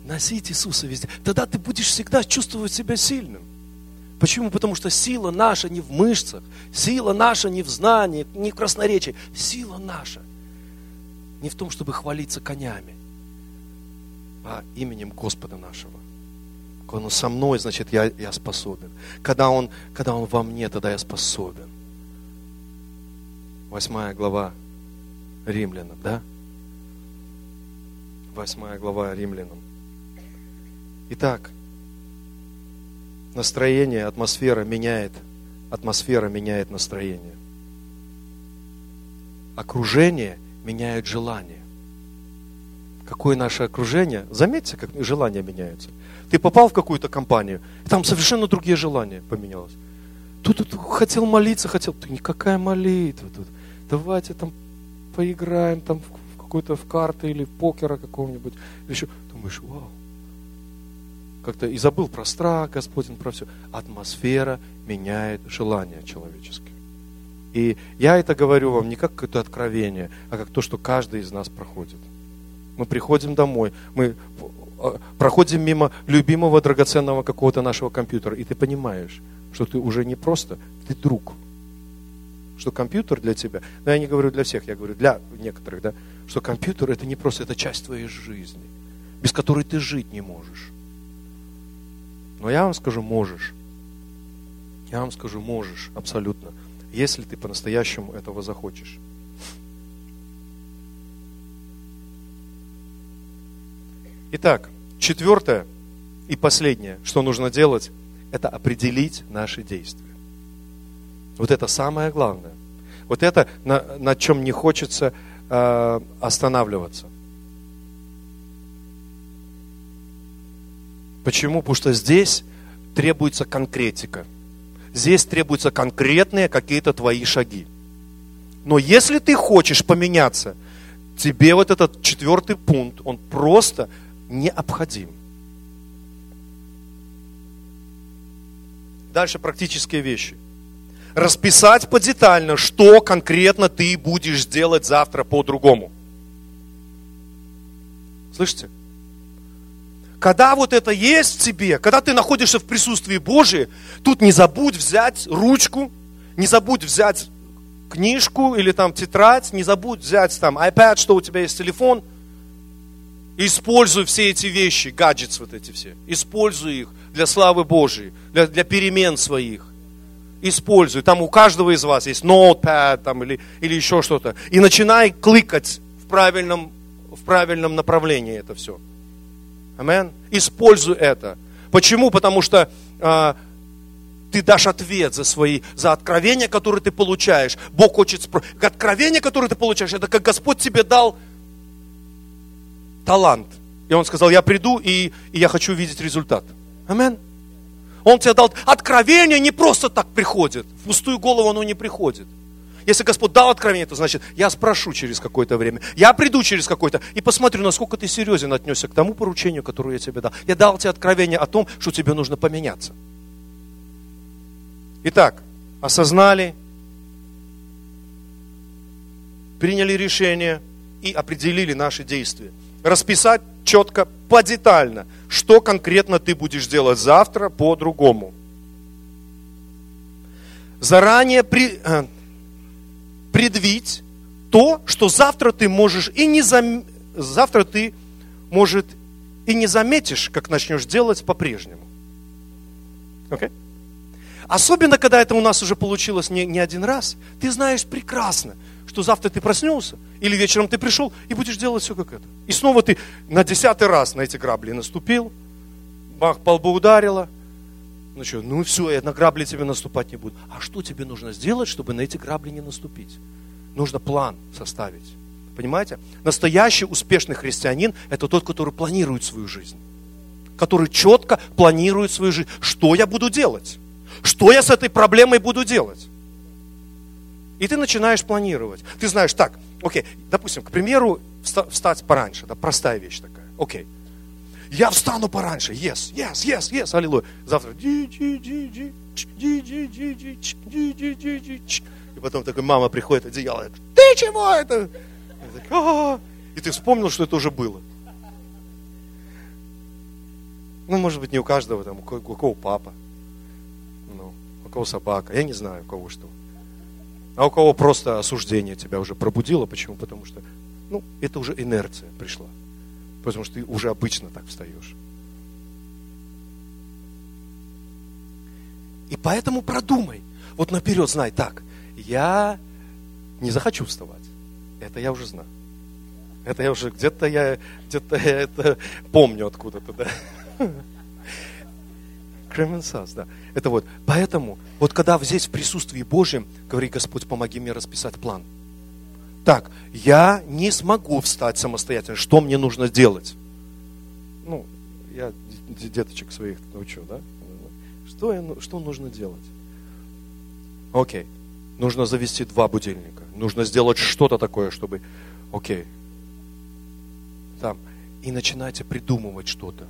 Носить Иисуса везде. Тогда ты будешь всегда чувствовать себя сильным. Почему? Потому что сила наша не в мышцах, сила наша не в знании, не в красноречии. Сила наша не в том, чтобы хвалиться конями, а именем Господа нашего. Когда Он со мной, значит, я, я способен. Когда он, когда он во мне, тогда я способен. Восьмая глава римлянам, да? Восьмая глава римлянам. Итак, настроение, атмосфера меняет, атмосфера меняет настроение. Окружение меняет желание. Какое наше окружение? Заметьте, как желания меняются. Ты попал в какую-то компанию, и там совершенно другие желания поменялось. Тут, тут хотел молиться, хотел, ты никакая молитва тут. Давайте там поиграем там в какой-то в карты или в покера какого-нибудь. Еще думаешь, вау, как-то и забыл про страх Господень, про все. Атмосфера меняет желания человеческие. И я это говорю вам не как какое-то откровение, а как то, что каждый из нас проходит. Мы приходим домой, мы а, проходим мимо любимого драгоценного какого-то нашего компьютера, и ты понимаешь, что ты уже не просто, ты друг. Что компьютер для тебя, но я не говорю для всех, я говорю для некоторых, да, что компьютер это не просто, это часть твоей жизни. без которой ты жить не можешь. Но я вам скажу, можешь. Я вам скажу, можешь, абсолютно, если ты по-настоящему этого захочешь. Итак, четвертое и последнее, что нужно делать, это определить наши действия. Вот это самое главное. Вот это, на, на чем не хочется э, останавливаться. Почему? Потому что здесь требуется конкретика. Здесь требуются конкретные какие-то твои шаги. Но если ты хочешь поменяться, тебе вот этот четвертый пункт, он просто необходим. Дальше практические вещи. Расписать подетально, что конкретно ты будешь делать завтра по-другому. Слышите? Когда вот это есть в тебе, когда ты находишься в присутствии Божьем, тут не забудь взять ручку, не забудь взять книжку или там тетрадь, не забудь взять там iPad, что у тебя есть телефон. Используй все эти вещи, гаджеты вот эти все. Используй их для славы Божией, для, для перемен своих. Используй. Там у каждого из вас есть notepad там, или, или еще что-то. И начинай кликать в правильном, в правильном направлении это все. Амен. Используй это. Почему? Потому что э, ты дашь ответ за свои, за откровения, которые ты получаешь. Бог хочет спросить. Откровение, которое ты получаешь, это как Господь тебе дал талант. И Он сказал, я приду и, и я хочу видеть результат. Амен. Он тебе дал откровение, не просто так приходит. В пустую голову оно не приходит. Если Господь дал откровение, то значит, я спрошу через какое-то время, я приду через какое-то, и посмотрю, насколько ты серьезен отнесся к тому поручению, которое я тебе дал. Я дал тебе откровение о том, что тебе нужно поменяться. Итак, осознали, приняли решение и определили наши действия. Расписать четко, подетально, что конкретно ты будешь делать завтра по-другому. Заранее при, предвить то, что завтра ты можешь и не зам... завтра ты, может, и не заметишь, как начнешь делать по-прежнему. Okay? Особенно, когда это у нас уже получилось не, не один раз. Ты знаешь прекрасно, что завтра ты проснулся, или вечером ты пришел и будешь делать все как это. И снова ты на десятый раз на эти грабли наступил, бах, по лбу ударило, ну что, ну все, я на грабли тебе наступать не буду. А что тебе нужно сделать, чтобы на эти грабли не наступить? Нужно план составить. Понимаете? Настоящий успешный христианин – это тот, который планирует свою жизнь. Который четко планирует свою жизнь. Что я буду делать? Что я с этой проблемой буду делать? И ты начинаешь планировать. Ты знаешь, так, окей, допустим, к примеру, встать пораньше, да, простая вещь такая. Окей, я встану пораньше. Yes, yes, yes, yes, аллилуйя. Завтра. И потом такой мама приходит, одеяло. Ты чего это? И ты вспомнил, что это уже было. Ну, может быть, не у каждого, там, у кого папа, ну, у кого собака, я не знаю, у кого что. А у кого просто осуждение тебя уже пробудило. Почему? Потому что, ну, это уже инерция пришла. Потому что ты уже обычно так встаешь. И поэтому продумай. Вот наперед знай, так, я не захочу вставать. Это я уже знаю. Это я уже где-то я, где-то я это помню откуда-то, да. Кременсас, да. Это вот. Поэтому, вот когда здесь в присутствии Божьем, говори, Господь, помоги мне расписать план так, я не смогу встать самостоятельно, что мне нужно делать? Ну, я деточек своих научу, да? Что, я, что нужно делать? Окей, нужно завести два будильника. Нужно сделать что-то такое, чтобы, окей, там, и начинайте придумывать что-то.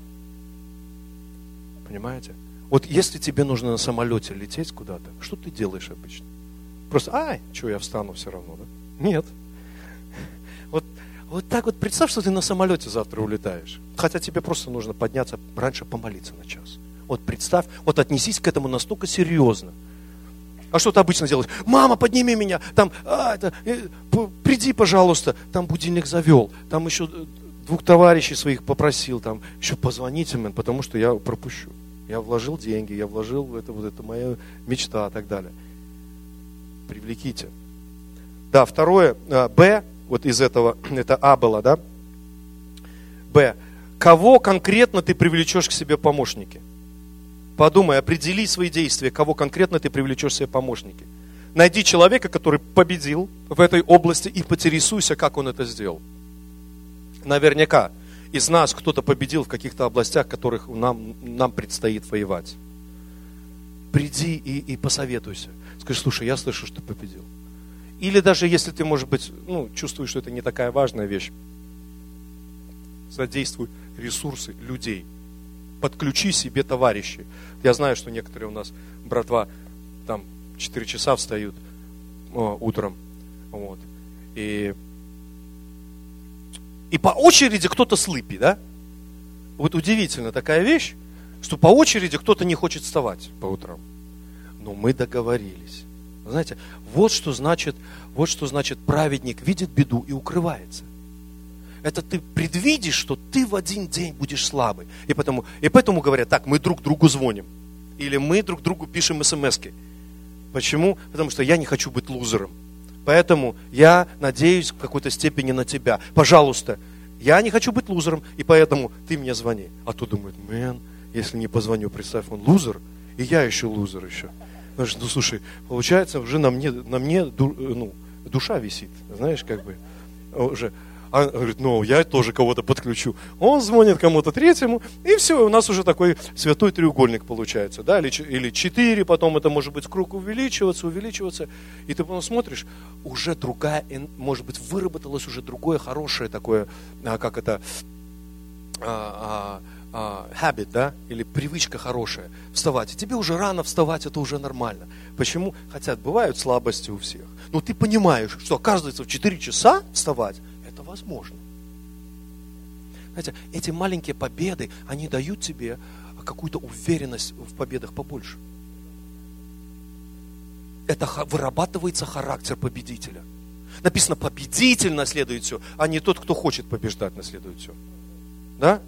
Понимаете? Вот если тебе нужно на самолете лететь куда-то, что ты делаешь обычно? Просто, ай, что я встану все равно, да? Нет. Вот, вот так вот представь, что ты на самолете завтра улетаешь. Хотя тебе просто нужно подняться раньше помолиться на час. Вот представь, вот отнесись к этому настолько серьезно. А что ты обычно делаешь? Мама, подними меня, там, а, это, э, приди, пожалуйста, там будильник завел, там еще двух товарищей своих попросил там, еще позвоните мне, потому что я пропущу. Я вложил деньги, я вложил это, вот это моя мечта и так далее. Привлеките. Да, второе, а, Б, вот из этого, <clears throat> это А было, да? Б. Кого конкретно ты привлечешь к себе помощники? Подумай, определи свои действия, кого конкретно ты привлечешь к себе помощники. Найди человека, который победил в этой области и поинтересуйся, как он это сделал. Наверняка из нас кто-то победил в каких-то областях, которых нам, нам предстоит воевать. Приди и, и посоветуйся. Скажи, слушай, я слышу, что ты победил. Или даже если ты, может быть, ну, чувствуешь, что это не такая важная вещь, задействуй ресурсы людей. Подключи себе товарищей. Я знаю, что некоторые у нас братва там 4 часа встают о, утром. Вот. И, и по очереди кто-то слыпи, да? Вот удивительно такая вещь, что по очереди кто-то не хочет вставать по утрам. Но мы договорились. Знаете, вот что значит, вот что значит праведник видит беду и укрывается это ты предвидишь, что ты в один день будешь слабый. И поэтому, и поэтому говорят, так, мы друг другу звоним. Или мы друг другу пишем смс -ки. Почему? Потому что я не хочу быть лузером. Поэтому я надеюсь в какой-то степени на тебя. Пожалуйста, я не хочу быть лузером, и поэтому ты мне звони. А то думает, мэн, если не позвоню, представь, он лузер, и я еще лузер еще. Ну слушай, получается, уже на мне, на мне ну, душа висит, знаешь, как бы, уже а говорит, ну, я тоже кого-то подключу. Он звонит кому-то третьему, и все, у нас уже такой святой треугольник получается, да, или, или четыре, потом это может быть круг увеличиваться, увеличиваться, и ты потом смотришь, уже другая, может быть, выработалось уже другое хорошее такое, а, как это, а, а, habit, да, или привычка хорошая, вставать. И тебе уже рано вставать, это уже нормально. Почему? Хотя бывают слабости у всех. Но ты понимаешь, что оказывается в 4 часа вставать, возможно. Знаете, эти маленькие победы, они дают тебе какую-то уверенность в победах побольше. Это вырабатывается характер победителя. Написано, победитель наследует все, а не тот, кто хочет побеждать, наследует все. Да?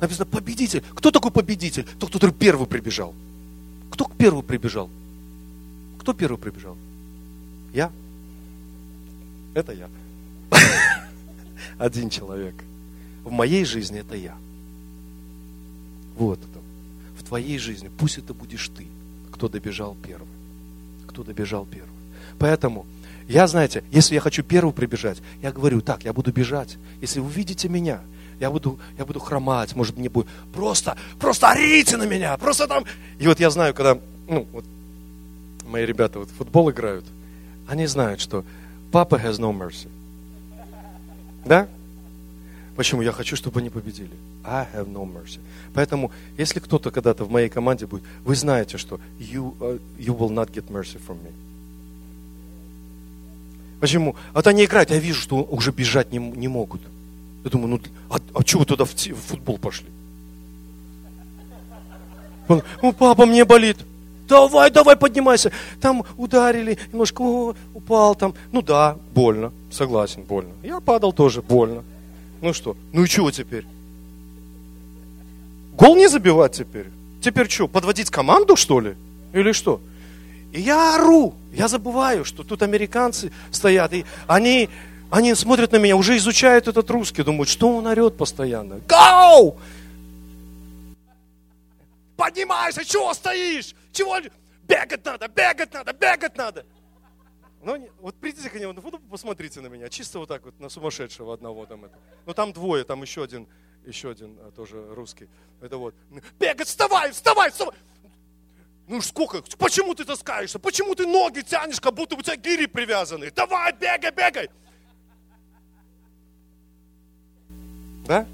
Написано, победитель. Кто такой победитель? Тот, который первый прибежал. Кто первый прибежал? Кто первый прибежал? Я? Это я <laughs> один человек. В моей жизни это я. Вот это. В твоей жизни пусть это будешь ты, кто добежал первым. Кто добежал первым. Поэтому я, знаете, если я хочу первым прибежать, я говорю, так, я буду бежать. Если вы видите меня, я буду, я буду хромать, может, мне будет, просто, просто орите на меня, просто там. И вот я знаю, когда, ну, вот мои ребята вот в футбол играют, они знают, что папа has no mercy. Да? Почему? Я хочу, чтобы они победили. I have no mercy. Поэтому, если кто-то когда-то в моей команде будет, вы знаете, что you, uh, you will not get mercy from me. Почему? Вот они играют, я вижу, что уже бежать не, не могут. Я думаю, ну, а, а чего вы туда в, в футбол пошли? Он, ну, папа, мне болит. Давай, давай, поднимайся. Там ударили, немножко о, упал там. Ну да, больно, согласен, больно. Я падал тоже, больно. Ну что, ну и чего теперь? Гол не забивать теперь? Теперь что, подводить команду, что ли? Или что? И я ору, я забываю, что тут американцы стоят, и они, они смотрят на меня, уже изучают этот русский, думают, что он орет постоянно. Go! Поднимайся, чего стоишь? Чего? Бегать надо, бегать надо, бегать надо. Ну, вот придите ко нему фото, посмотрите на меня, чисто вот так вот, на сумасшедшего одного там это. Ну, там двое, там еще один, еще один а, тоже русский. Это вот, бегать, вставай, вставай, вставай. Ну сколько, почему ты таскаешься? Почему ты ноги тянешь, как будто у тебя гири привязаны? Давай, бегай, бегай. Да?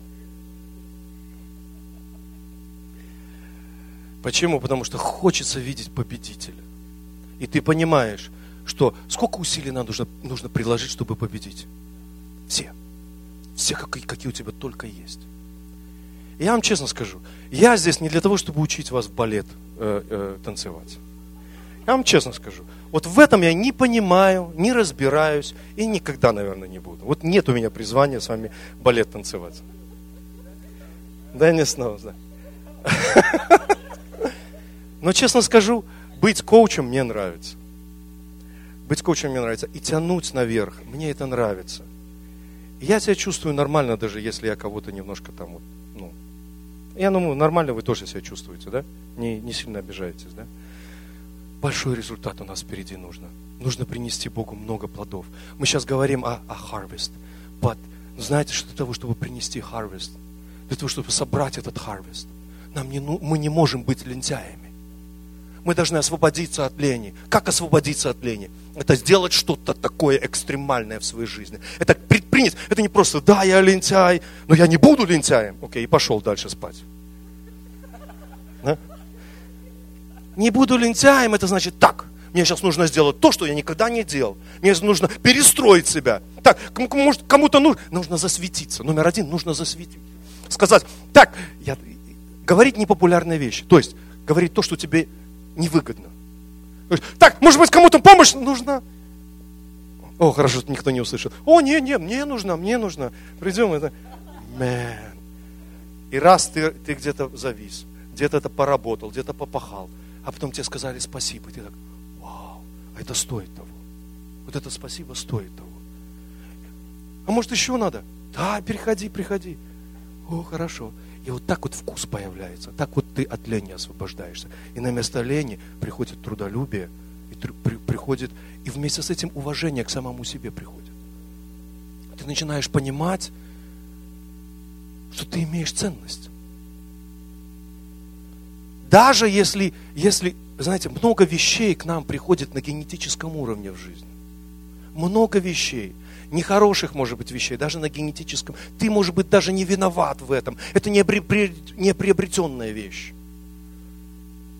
Почему? Потому что хочется видеть победителя. И ты понимаешь, что сколько усилий нам нужно, нужно приложить, чтобы победить? Все. Все, какие, какие у тебя только есть. я вам честно скажу, я здесь не для того, чтобы учить вас балет э, э, танцевать. Я вам честно скажу, вот в этом я не понимаю, не разбираюсь и никогда, наверное, не буду. Вот нет у меня призвания с вами балет танцевать. Да, не снова, да. <laughs> Но честно скажу, быть коучем мне нравится. Быть коучем мне нравится. И тянуть наверх, мне это нравится. Я себя чувствую нормально, даже если я кого-то немножко там вот, ну, я думаю, нормально вы тоже себя чувствуете, да? Не, не сильно обижаетесь, да? Большой результат у нас впереди нужно. Нужно принести Богу много плодов. Мы сейчас говорим о, о harvest. But, знаете, что для того, чтобы принести harvest, для того, чтобы собрать этот harvest, нам не, ну, мы не можем быть лентяями. Мы должны освободиться от лени. Как освободиться от лени? Это сделать что-то такое экстремальное в своей жизни. Это предпринять. Это не просто, да, я лентяй, но я не буду лентяем. Окей, и пошел дальше спать. Да? Не буду лентяем, это значит так. Мне сейчас нужно сделать то, что я никогда не делал. Мне нужно перестроить себя. Так, может, кому-то нужно, нужно засветиться. Номер один, нужно засветить. Сказать, так, я, говорить непопулярные вещи. То есть, говорить то, что тебе невыгодно. Так, может быть, кому-то помощь нужна? О, хорошо, что никто не услышит. О, не, не, мне нужна, мне нужна. Придем, это, man. И раз ты, ты где-то завис, где-то это поработал, где-то попахал, а потом тебе сказали спасибо, и ты так, вау, а это стоит того. Вот это спасибо стоит того. А может еще надо? Да, переходи, приходи. О, хорошо. И вот так вот вкус появляется, так вот ты от лени освобождаешься. И на место лени приходит трудолюбие, и при, приходит, и вместе с этим уважение к самому себе приходит. Ты начинаешь понимать, что ты имеешь ценность. Даже если, если, знаете, много вещей к нам приходит на генетическом уровне в жизни. Много вещей нехороших, может быть, вещей, даже на генетическом. Ты, может быть, даже не виноват в этом. Это не приобретенная вещь.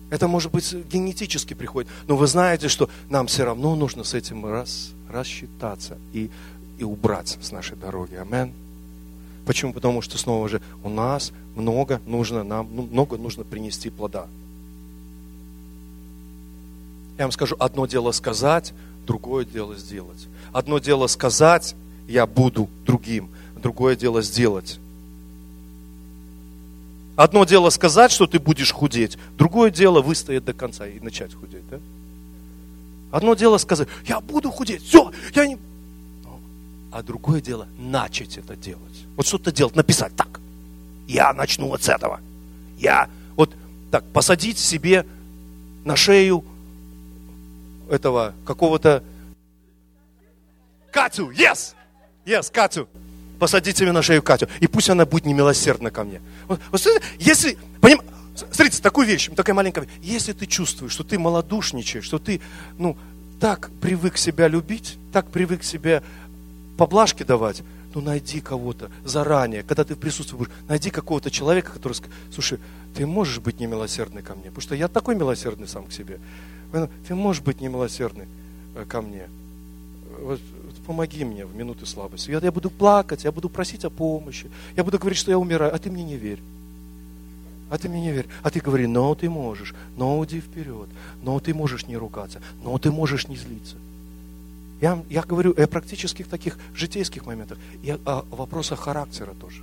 Это, может быть, генетически приходит. Но вы знаете, что нам все равно нужно с этим раз, рассчитаться и, и убраться с нашей дороги. Амен. Почему? Потому что снова же у нас много нужно, нам ну, много нужно принести плода. Я вам скажу, одно дело сказать, другое дело сделать. Одно дело сказать, я буду другим, другое дело сделать. Одно дело сказать, что ты будешь худеть, другое дело выстоять до конца и начать худеть. Да? Одно дело сказать, я буду худеть, все, я не... А другое дело начать это делать. Вот что-то делать, написать так. Я начну вот с этого. Я вот так посадить себе на шею этого какого-то Катю, yes, yes, Катю. Посадите мне на шею Катю, и пусть она будет немилосердна ко мне. Вот, вот, если, поним, смотрите, такую вещь, такая маленькая Если ты чувствуешь, что ты малодушничаешь, что ты, ну, так привык себя любить, так привык себе поблажки давать, ну найди кого-то заранее, когда ты присутствуешь, найди какого-то человека, который скажет, слушай, ты можешь быть немилосердный ко мне, потому что я такой милосердный сам к себе. Ты можешь быть немилосердный э, ко мне. Вот помоги мне в минуты слабости. Я, я буду плакать, я буду просить о помощи, я буду говорить, что я умираю, а ты мне не верь. А ты мне не верь. А ты говори, но ты можешь, но иди вперед, но ты можешь не ругаться, но ты можешь не злиться. Я, я говорю о практических таких житейских моментах и о, о вопросах характера тоже.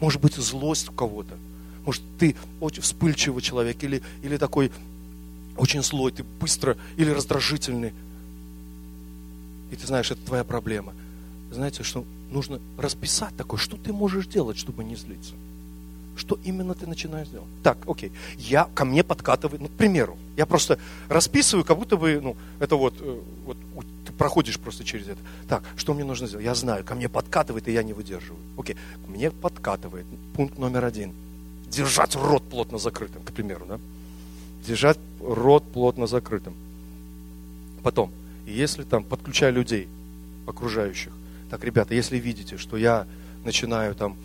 Может быть, злость у кого-то. Может, ты очень вспыльчивый человек или, или такой очень злой, ты быстро или раздражительный. И ты знаешь, это твоя проблема. Знаете, что нужно расписать такое, что ты можешь делать, чтобы не злиться. Что именно ты начинаешь делать? Так, окей, я ко мне подкатываю, ну, к примеру, я просто расписываю, как будто бы, ну, это вот, э, вот проходишь просто через это. Так, что мне нужно сделать? Я знаю, ко мне подкатывает, и я не выдерживаю. Окей, мне подкатывает. Пункт номер один. Держать рот плотно закрытым, к примеру, да? Держать рот плотно закрытым. Потом, если там, подключая людей окружающих, так, ребята, если видите, что я начинаю там,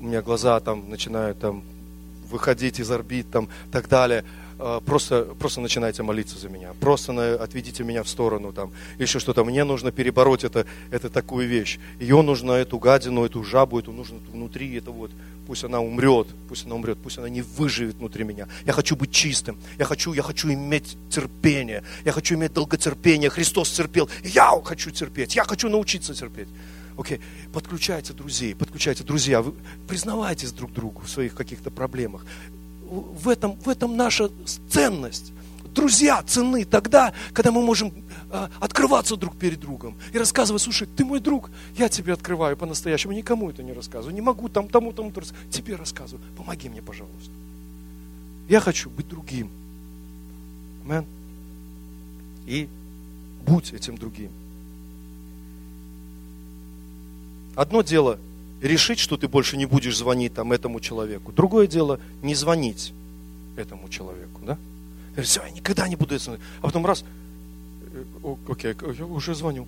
у меня глаза там начинают там выходить из орбит, там, так далее, просто, просто начинайте молиться за меня. Просто на, отведите меня в сторону, там, еще что-то. Мне нужно перебороть это, это такую вещь. Ее нужно, эту гадину, эту жабу, эту нужно внутри, это вот Пусть она умрет, пусть она умрет, пусть она не выживет внутри меня. Я хочу быть чистым, я хочу, я хочу иметь терпение, я хочу иметь долготерпение. Христос терпел, я хочу терпеть, я хочу научиться терпеть. Окей, подключайте друзей, подключайте друзья, вы признавайтесь друг другу в своих каких-то проблемах. В этом, в этом наша ценность. Друзья ценны тогда, когда мы можем э, открываться друг перед другом и рассказывать, слушай, ты мой друг, я тебе открываю по-настоящему, никому это не рассказываю, не могу там тому, тому, тому, тебе рассказываю, помоги мне, пожалуйста. Я хочу быть другим. Амен. И будь этим другим. Одно дело решить, что ты больше не будешь звонить там этому человеку. Другое дело не звонить этому человеку, да? Все, я никогда не буду это звонить. А потом раз, э, окей, я уже звоню.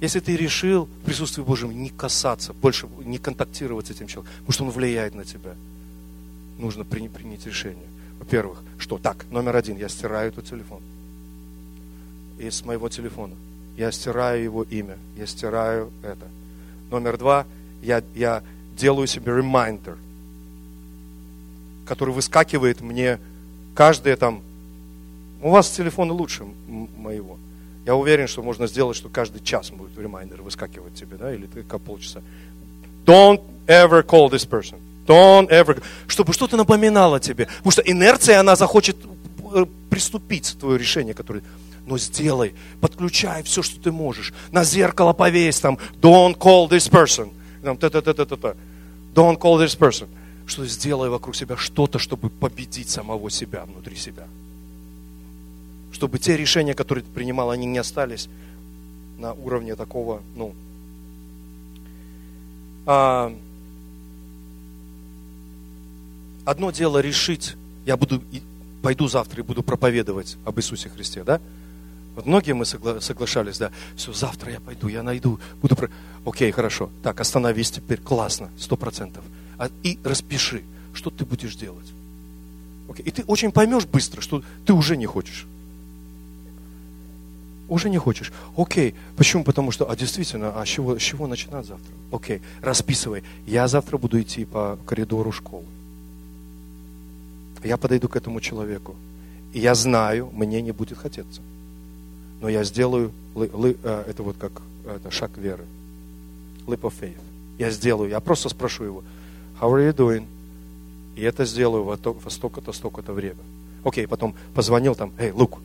Если ты решил в присутствии Божьем не касаться, больше не контактировать с этим человеком, потому что он влияет на тебя, нужно принять решение. Во-первых, что? Так, номер один, я стираю этот телефон. Из моего телефона. Я стираю его имя. Я стираю это. Номер два, я, я делаю себе reminder, который выскакивает мне каждое там... У вас телефон лучше моего. Я уверен, что можно сделать, что каждый час будет reminder выскакивать тебе, да, или как полчаса. Don't ever call this person. Don't ever, чтобы что-то напоминало тебе. Потому что инерция, она захочет э, приступить в твое решение, которое... Но сделай, подключай все, что ты можешь. На зеркало повесь там, don't call this person. Там, та -та -та -та -та -та. Don't call this person. Что сделай вокруг себя что-то, чтобы победить самого себя внутри себя. Чтобы те решения, которые ты принимал, они не остались на уровне такого, ну, а, одно дело решить, я буду, пойду завтра и буду проповедовать об Иисусе Христе, да? Вот многие мы согла- соглашались, да, все, завтра я пойду, я найду, буду... Про... Окей, хорошо, так, остановись теперь, классно, сто процентов. А, и распиши, что ты будешь делать. Окей. И ты очень поймешь быстро, что ты уже не хочешь. Уже не хочешь. Окей. Почему? Потому что, а действительно, а с чего, с чего начинать завтра? Окей. Расписывай. Я завтра буду идти по коридору школы я подойду к этому человеку, и я знаю, мне не будет хотеться. Но я сделаю, э, это вот как это шаг веры. Leap of faith. Я сделаю, я просто спрошу его, how are you doing? И это сделаю во, во столько-то, столько-то время. Окей, потом позвонил там, эй, Лук,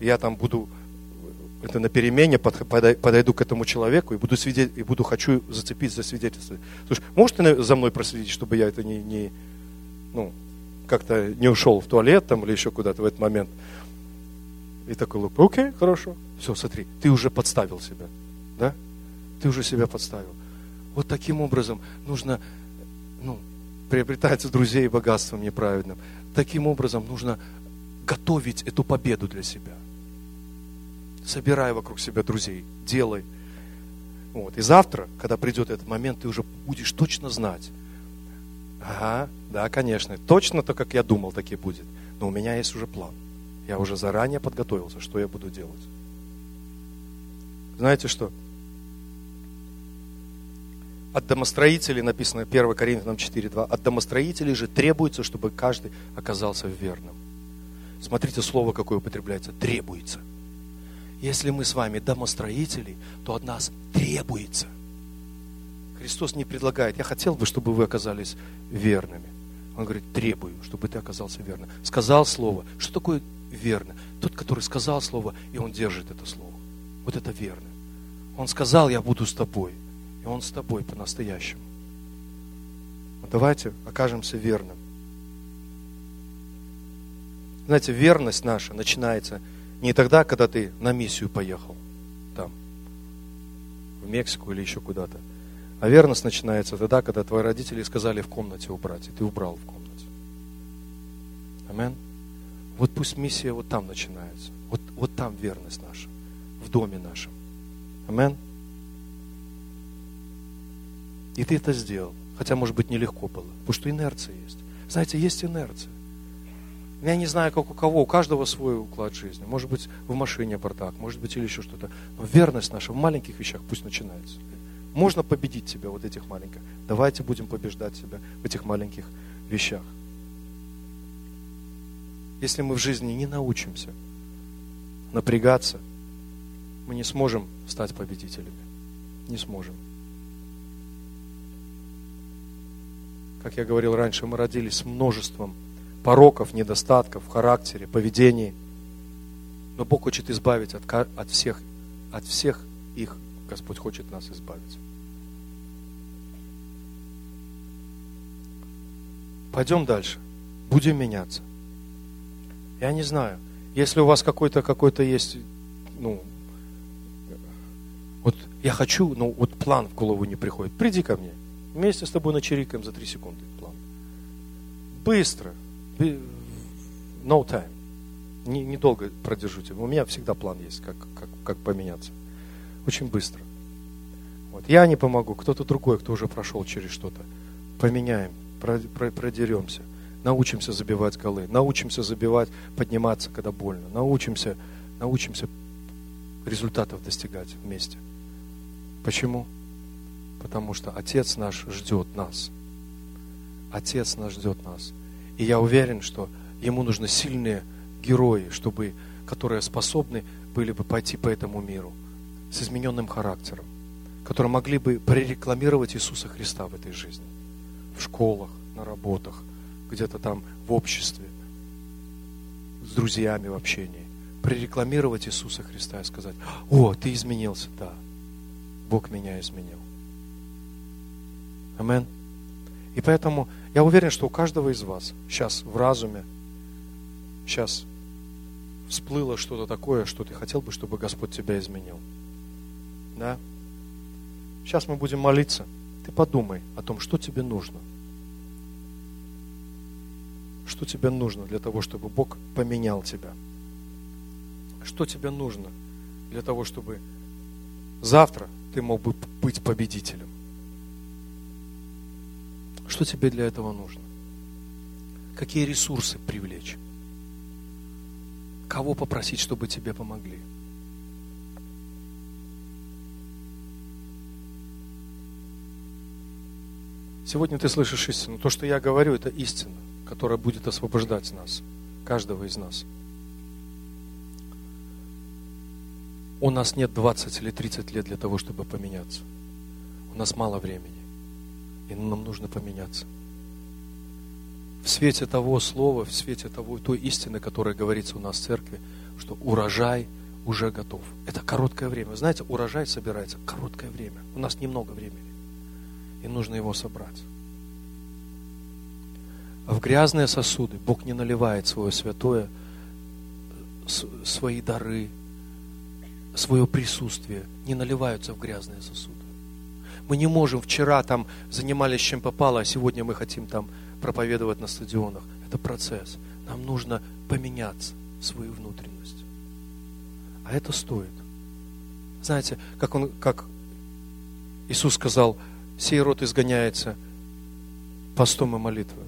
я там буду, это на перемене подойду к этому человеку и буду свидеть, и буду хочу зацепить за свидетельство. Слушай, можешь ты за мной проследить, чтобы я это не, не ну, как-то не ушел в туалет там или еще куда-то в этот момент. И такой лук, окей, хорошо. Все, смотри, ты уже подставил себя. Да? Ты уже себя подставил. Вот таким образом нужно, ну, приобретать друзей богатством неправедным. Таким образом нужно готовить эту победу для себя. Собирай вокруг себя друзей, делай. Вот. И завтра, когда придет этот момент, ты уже будешь точно знать, Ага, да, конечно. Точно то, как я думал, так и будет. Но у меня есть уже план. Я уже заранее подготовился, что я буду делать. Знаете что? От домостроителей, написано 1 Коринфянам 4.2, от домостроителей же требуется, чтобы каждый оказался верным. Смотрите, слово какое употребляется. Требуется. Если мы с вами домостроители, то от нас требуется – Христос не предлагает, я хотел бы, чтобы вы оказались верными. Он говорит, требую, чтобы ты оказался верным. Сказал слово. Что такое верно? Тот, который сказал слово, и он держит это слово. Вот это верно. Он сказал, я буду с тобой. И он с тобой по-настоящему. Вот давайте окажемся верным. Знаете, верность наша начинается не тогда, когда ты на миссию поехал, там, в Мексику или еще куда-то. А верность начинается тогда, когда твои родители сказали в комнате убрать, и ты убрал в комнате. Амин. Вот пусть миссия вот там начинается. Вот, вот там верность наша, в доме нашем. Амин. И ты это сделал. Хотя, может быть, нелегко было. Потому что инерция есть. Знаете, есть инерция. Я не знаю, как у кого, у каждого свой уклад жизни. Может быть, в машине бардак, может быть, или еще что-то. Но верность наша в маленьких вещах пусть начинается. Можно победить себя вот этих маленьких. Давайте будем побеждать себя в этих маленьких вещах. Если мы в жизни не научимся напрягаться мы не сможем стать победителями. Не сможем. Как я говорил раньше, мы родились с множеством пороков, недостатков в характере, поведении. Но Бог хочет избавить от, от, всех, от всех их. Господь хочет нас избавить. Пойдем дальше. Будем меняться. Я не знаю. Если у вас какой-то какой-то есть, ну, вот я хочу, но вот план в голову не приходит. Приди ко мне. Вместе с тобой начерикаем за три секунды план. Быстро. No time. Недолго не продержите. У меня всегда план есть, как, как, как поменяться. Очень быстро. Вот. Я не помогу, кто-то другой, кто уже прошел через что-то. Поменяем, продеремся. Научимся забивать голы, научимся забивать, подниматься, когда больно. Научимся, научимся результатов достигать вместе. Почему? Потому что Отец наш ждет нас. Отец наш ждет нас. И я уверен, что ему нужны сильные герои, чтобы, которые способны были бы пойти по этому миру с измененным характером, которые могли бы прорекламировать Иисуса Христа в этой жизни, в школах, на работах, где-то там в обществе, с друзьями в общении, прорекламировать Иисуса Христа и сказать, о, ты изменился, да, Бог меня изменил. Амен. И поэтому я уверен, что у каждого из вас сейчас в разуме, сейчас всплыло что-то такое, что ты хотел бы, чтобы Господь тебя изменил. Да? Сейчас мы будем молиться. Ты подумай о том, что тебе нужно. Что тебе нужно для того, чтобы Бог поменял тебя. Что тебе нужно для того, чтобы завтра ты мог бы быть победителем. Что тебе для этого нужно? Какие ресурсы привлечь? Кого попросить, чтобы тебе помогли? Сегодня ты слышишь истину. То, что я говорю, это истина, которая будет освобождать нас, каждого из нас. У нас нет 20 или 30 лет для того, чтобы поменяться. У нас мало времени и нам нужно поменяться. В свете того слова, в свете того, той истины, которая говорится у нас в церкви, что урожай уже готов. Это короткое время. Знаете, урожай собирается короткое время. У нас немного времени. И нужно его собрать. В грязные сосуды Бог не наливает свое святое, свои дары, свое присутствие не наливаются в грязные сосуды. Мы не можем, вчера там занимались чем попало, а сегодня мы хотим там проповедовать на стадионах. Это процесс. Нам нужно поменяться свою внутренность. А это стоит. Знаете, как, он, как Иисус сказал, сей род изгоняется постом и молитвой.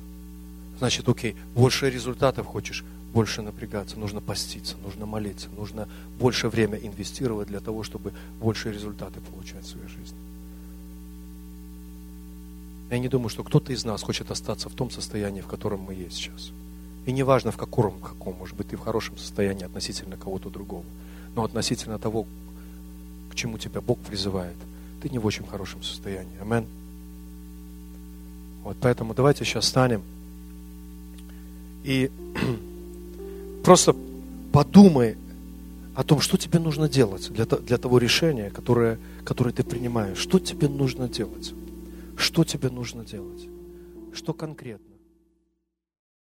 Значит, окей, больше результатов хочешь, больше напрягаться, нужно поститься, нужно молиться, нужно больше время инвестировать для того, чтобы больше результаты получать в своей жизни. Я не думаю, что кто-то из нас хочет остаться в том состоянии, в котором мы есть сейчас. И не важно в каком, каком, может быть, ты в хорошем состоянии относительно кого-то другого, но относительно того, к чему тебя Бог призывает, ты не в очень хорошем состоянии. Амен. Вот поэтому давайте сейчас станем и <clears throat> просто подумай о том, что тебе нужно делать для, для того решения, которое, которое ты принимаешь. Что тебе нужно делать? Что тебе нужно делать? Что конкретно?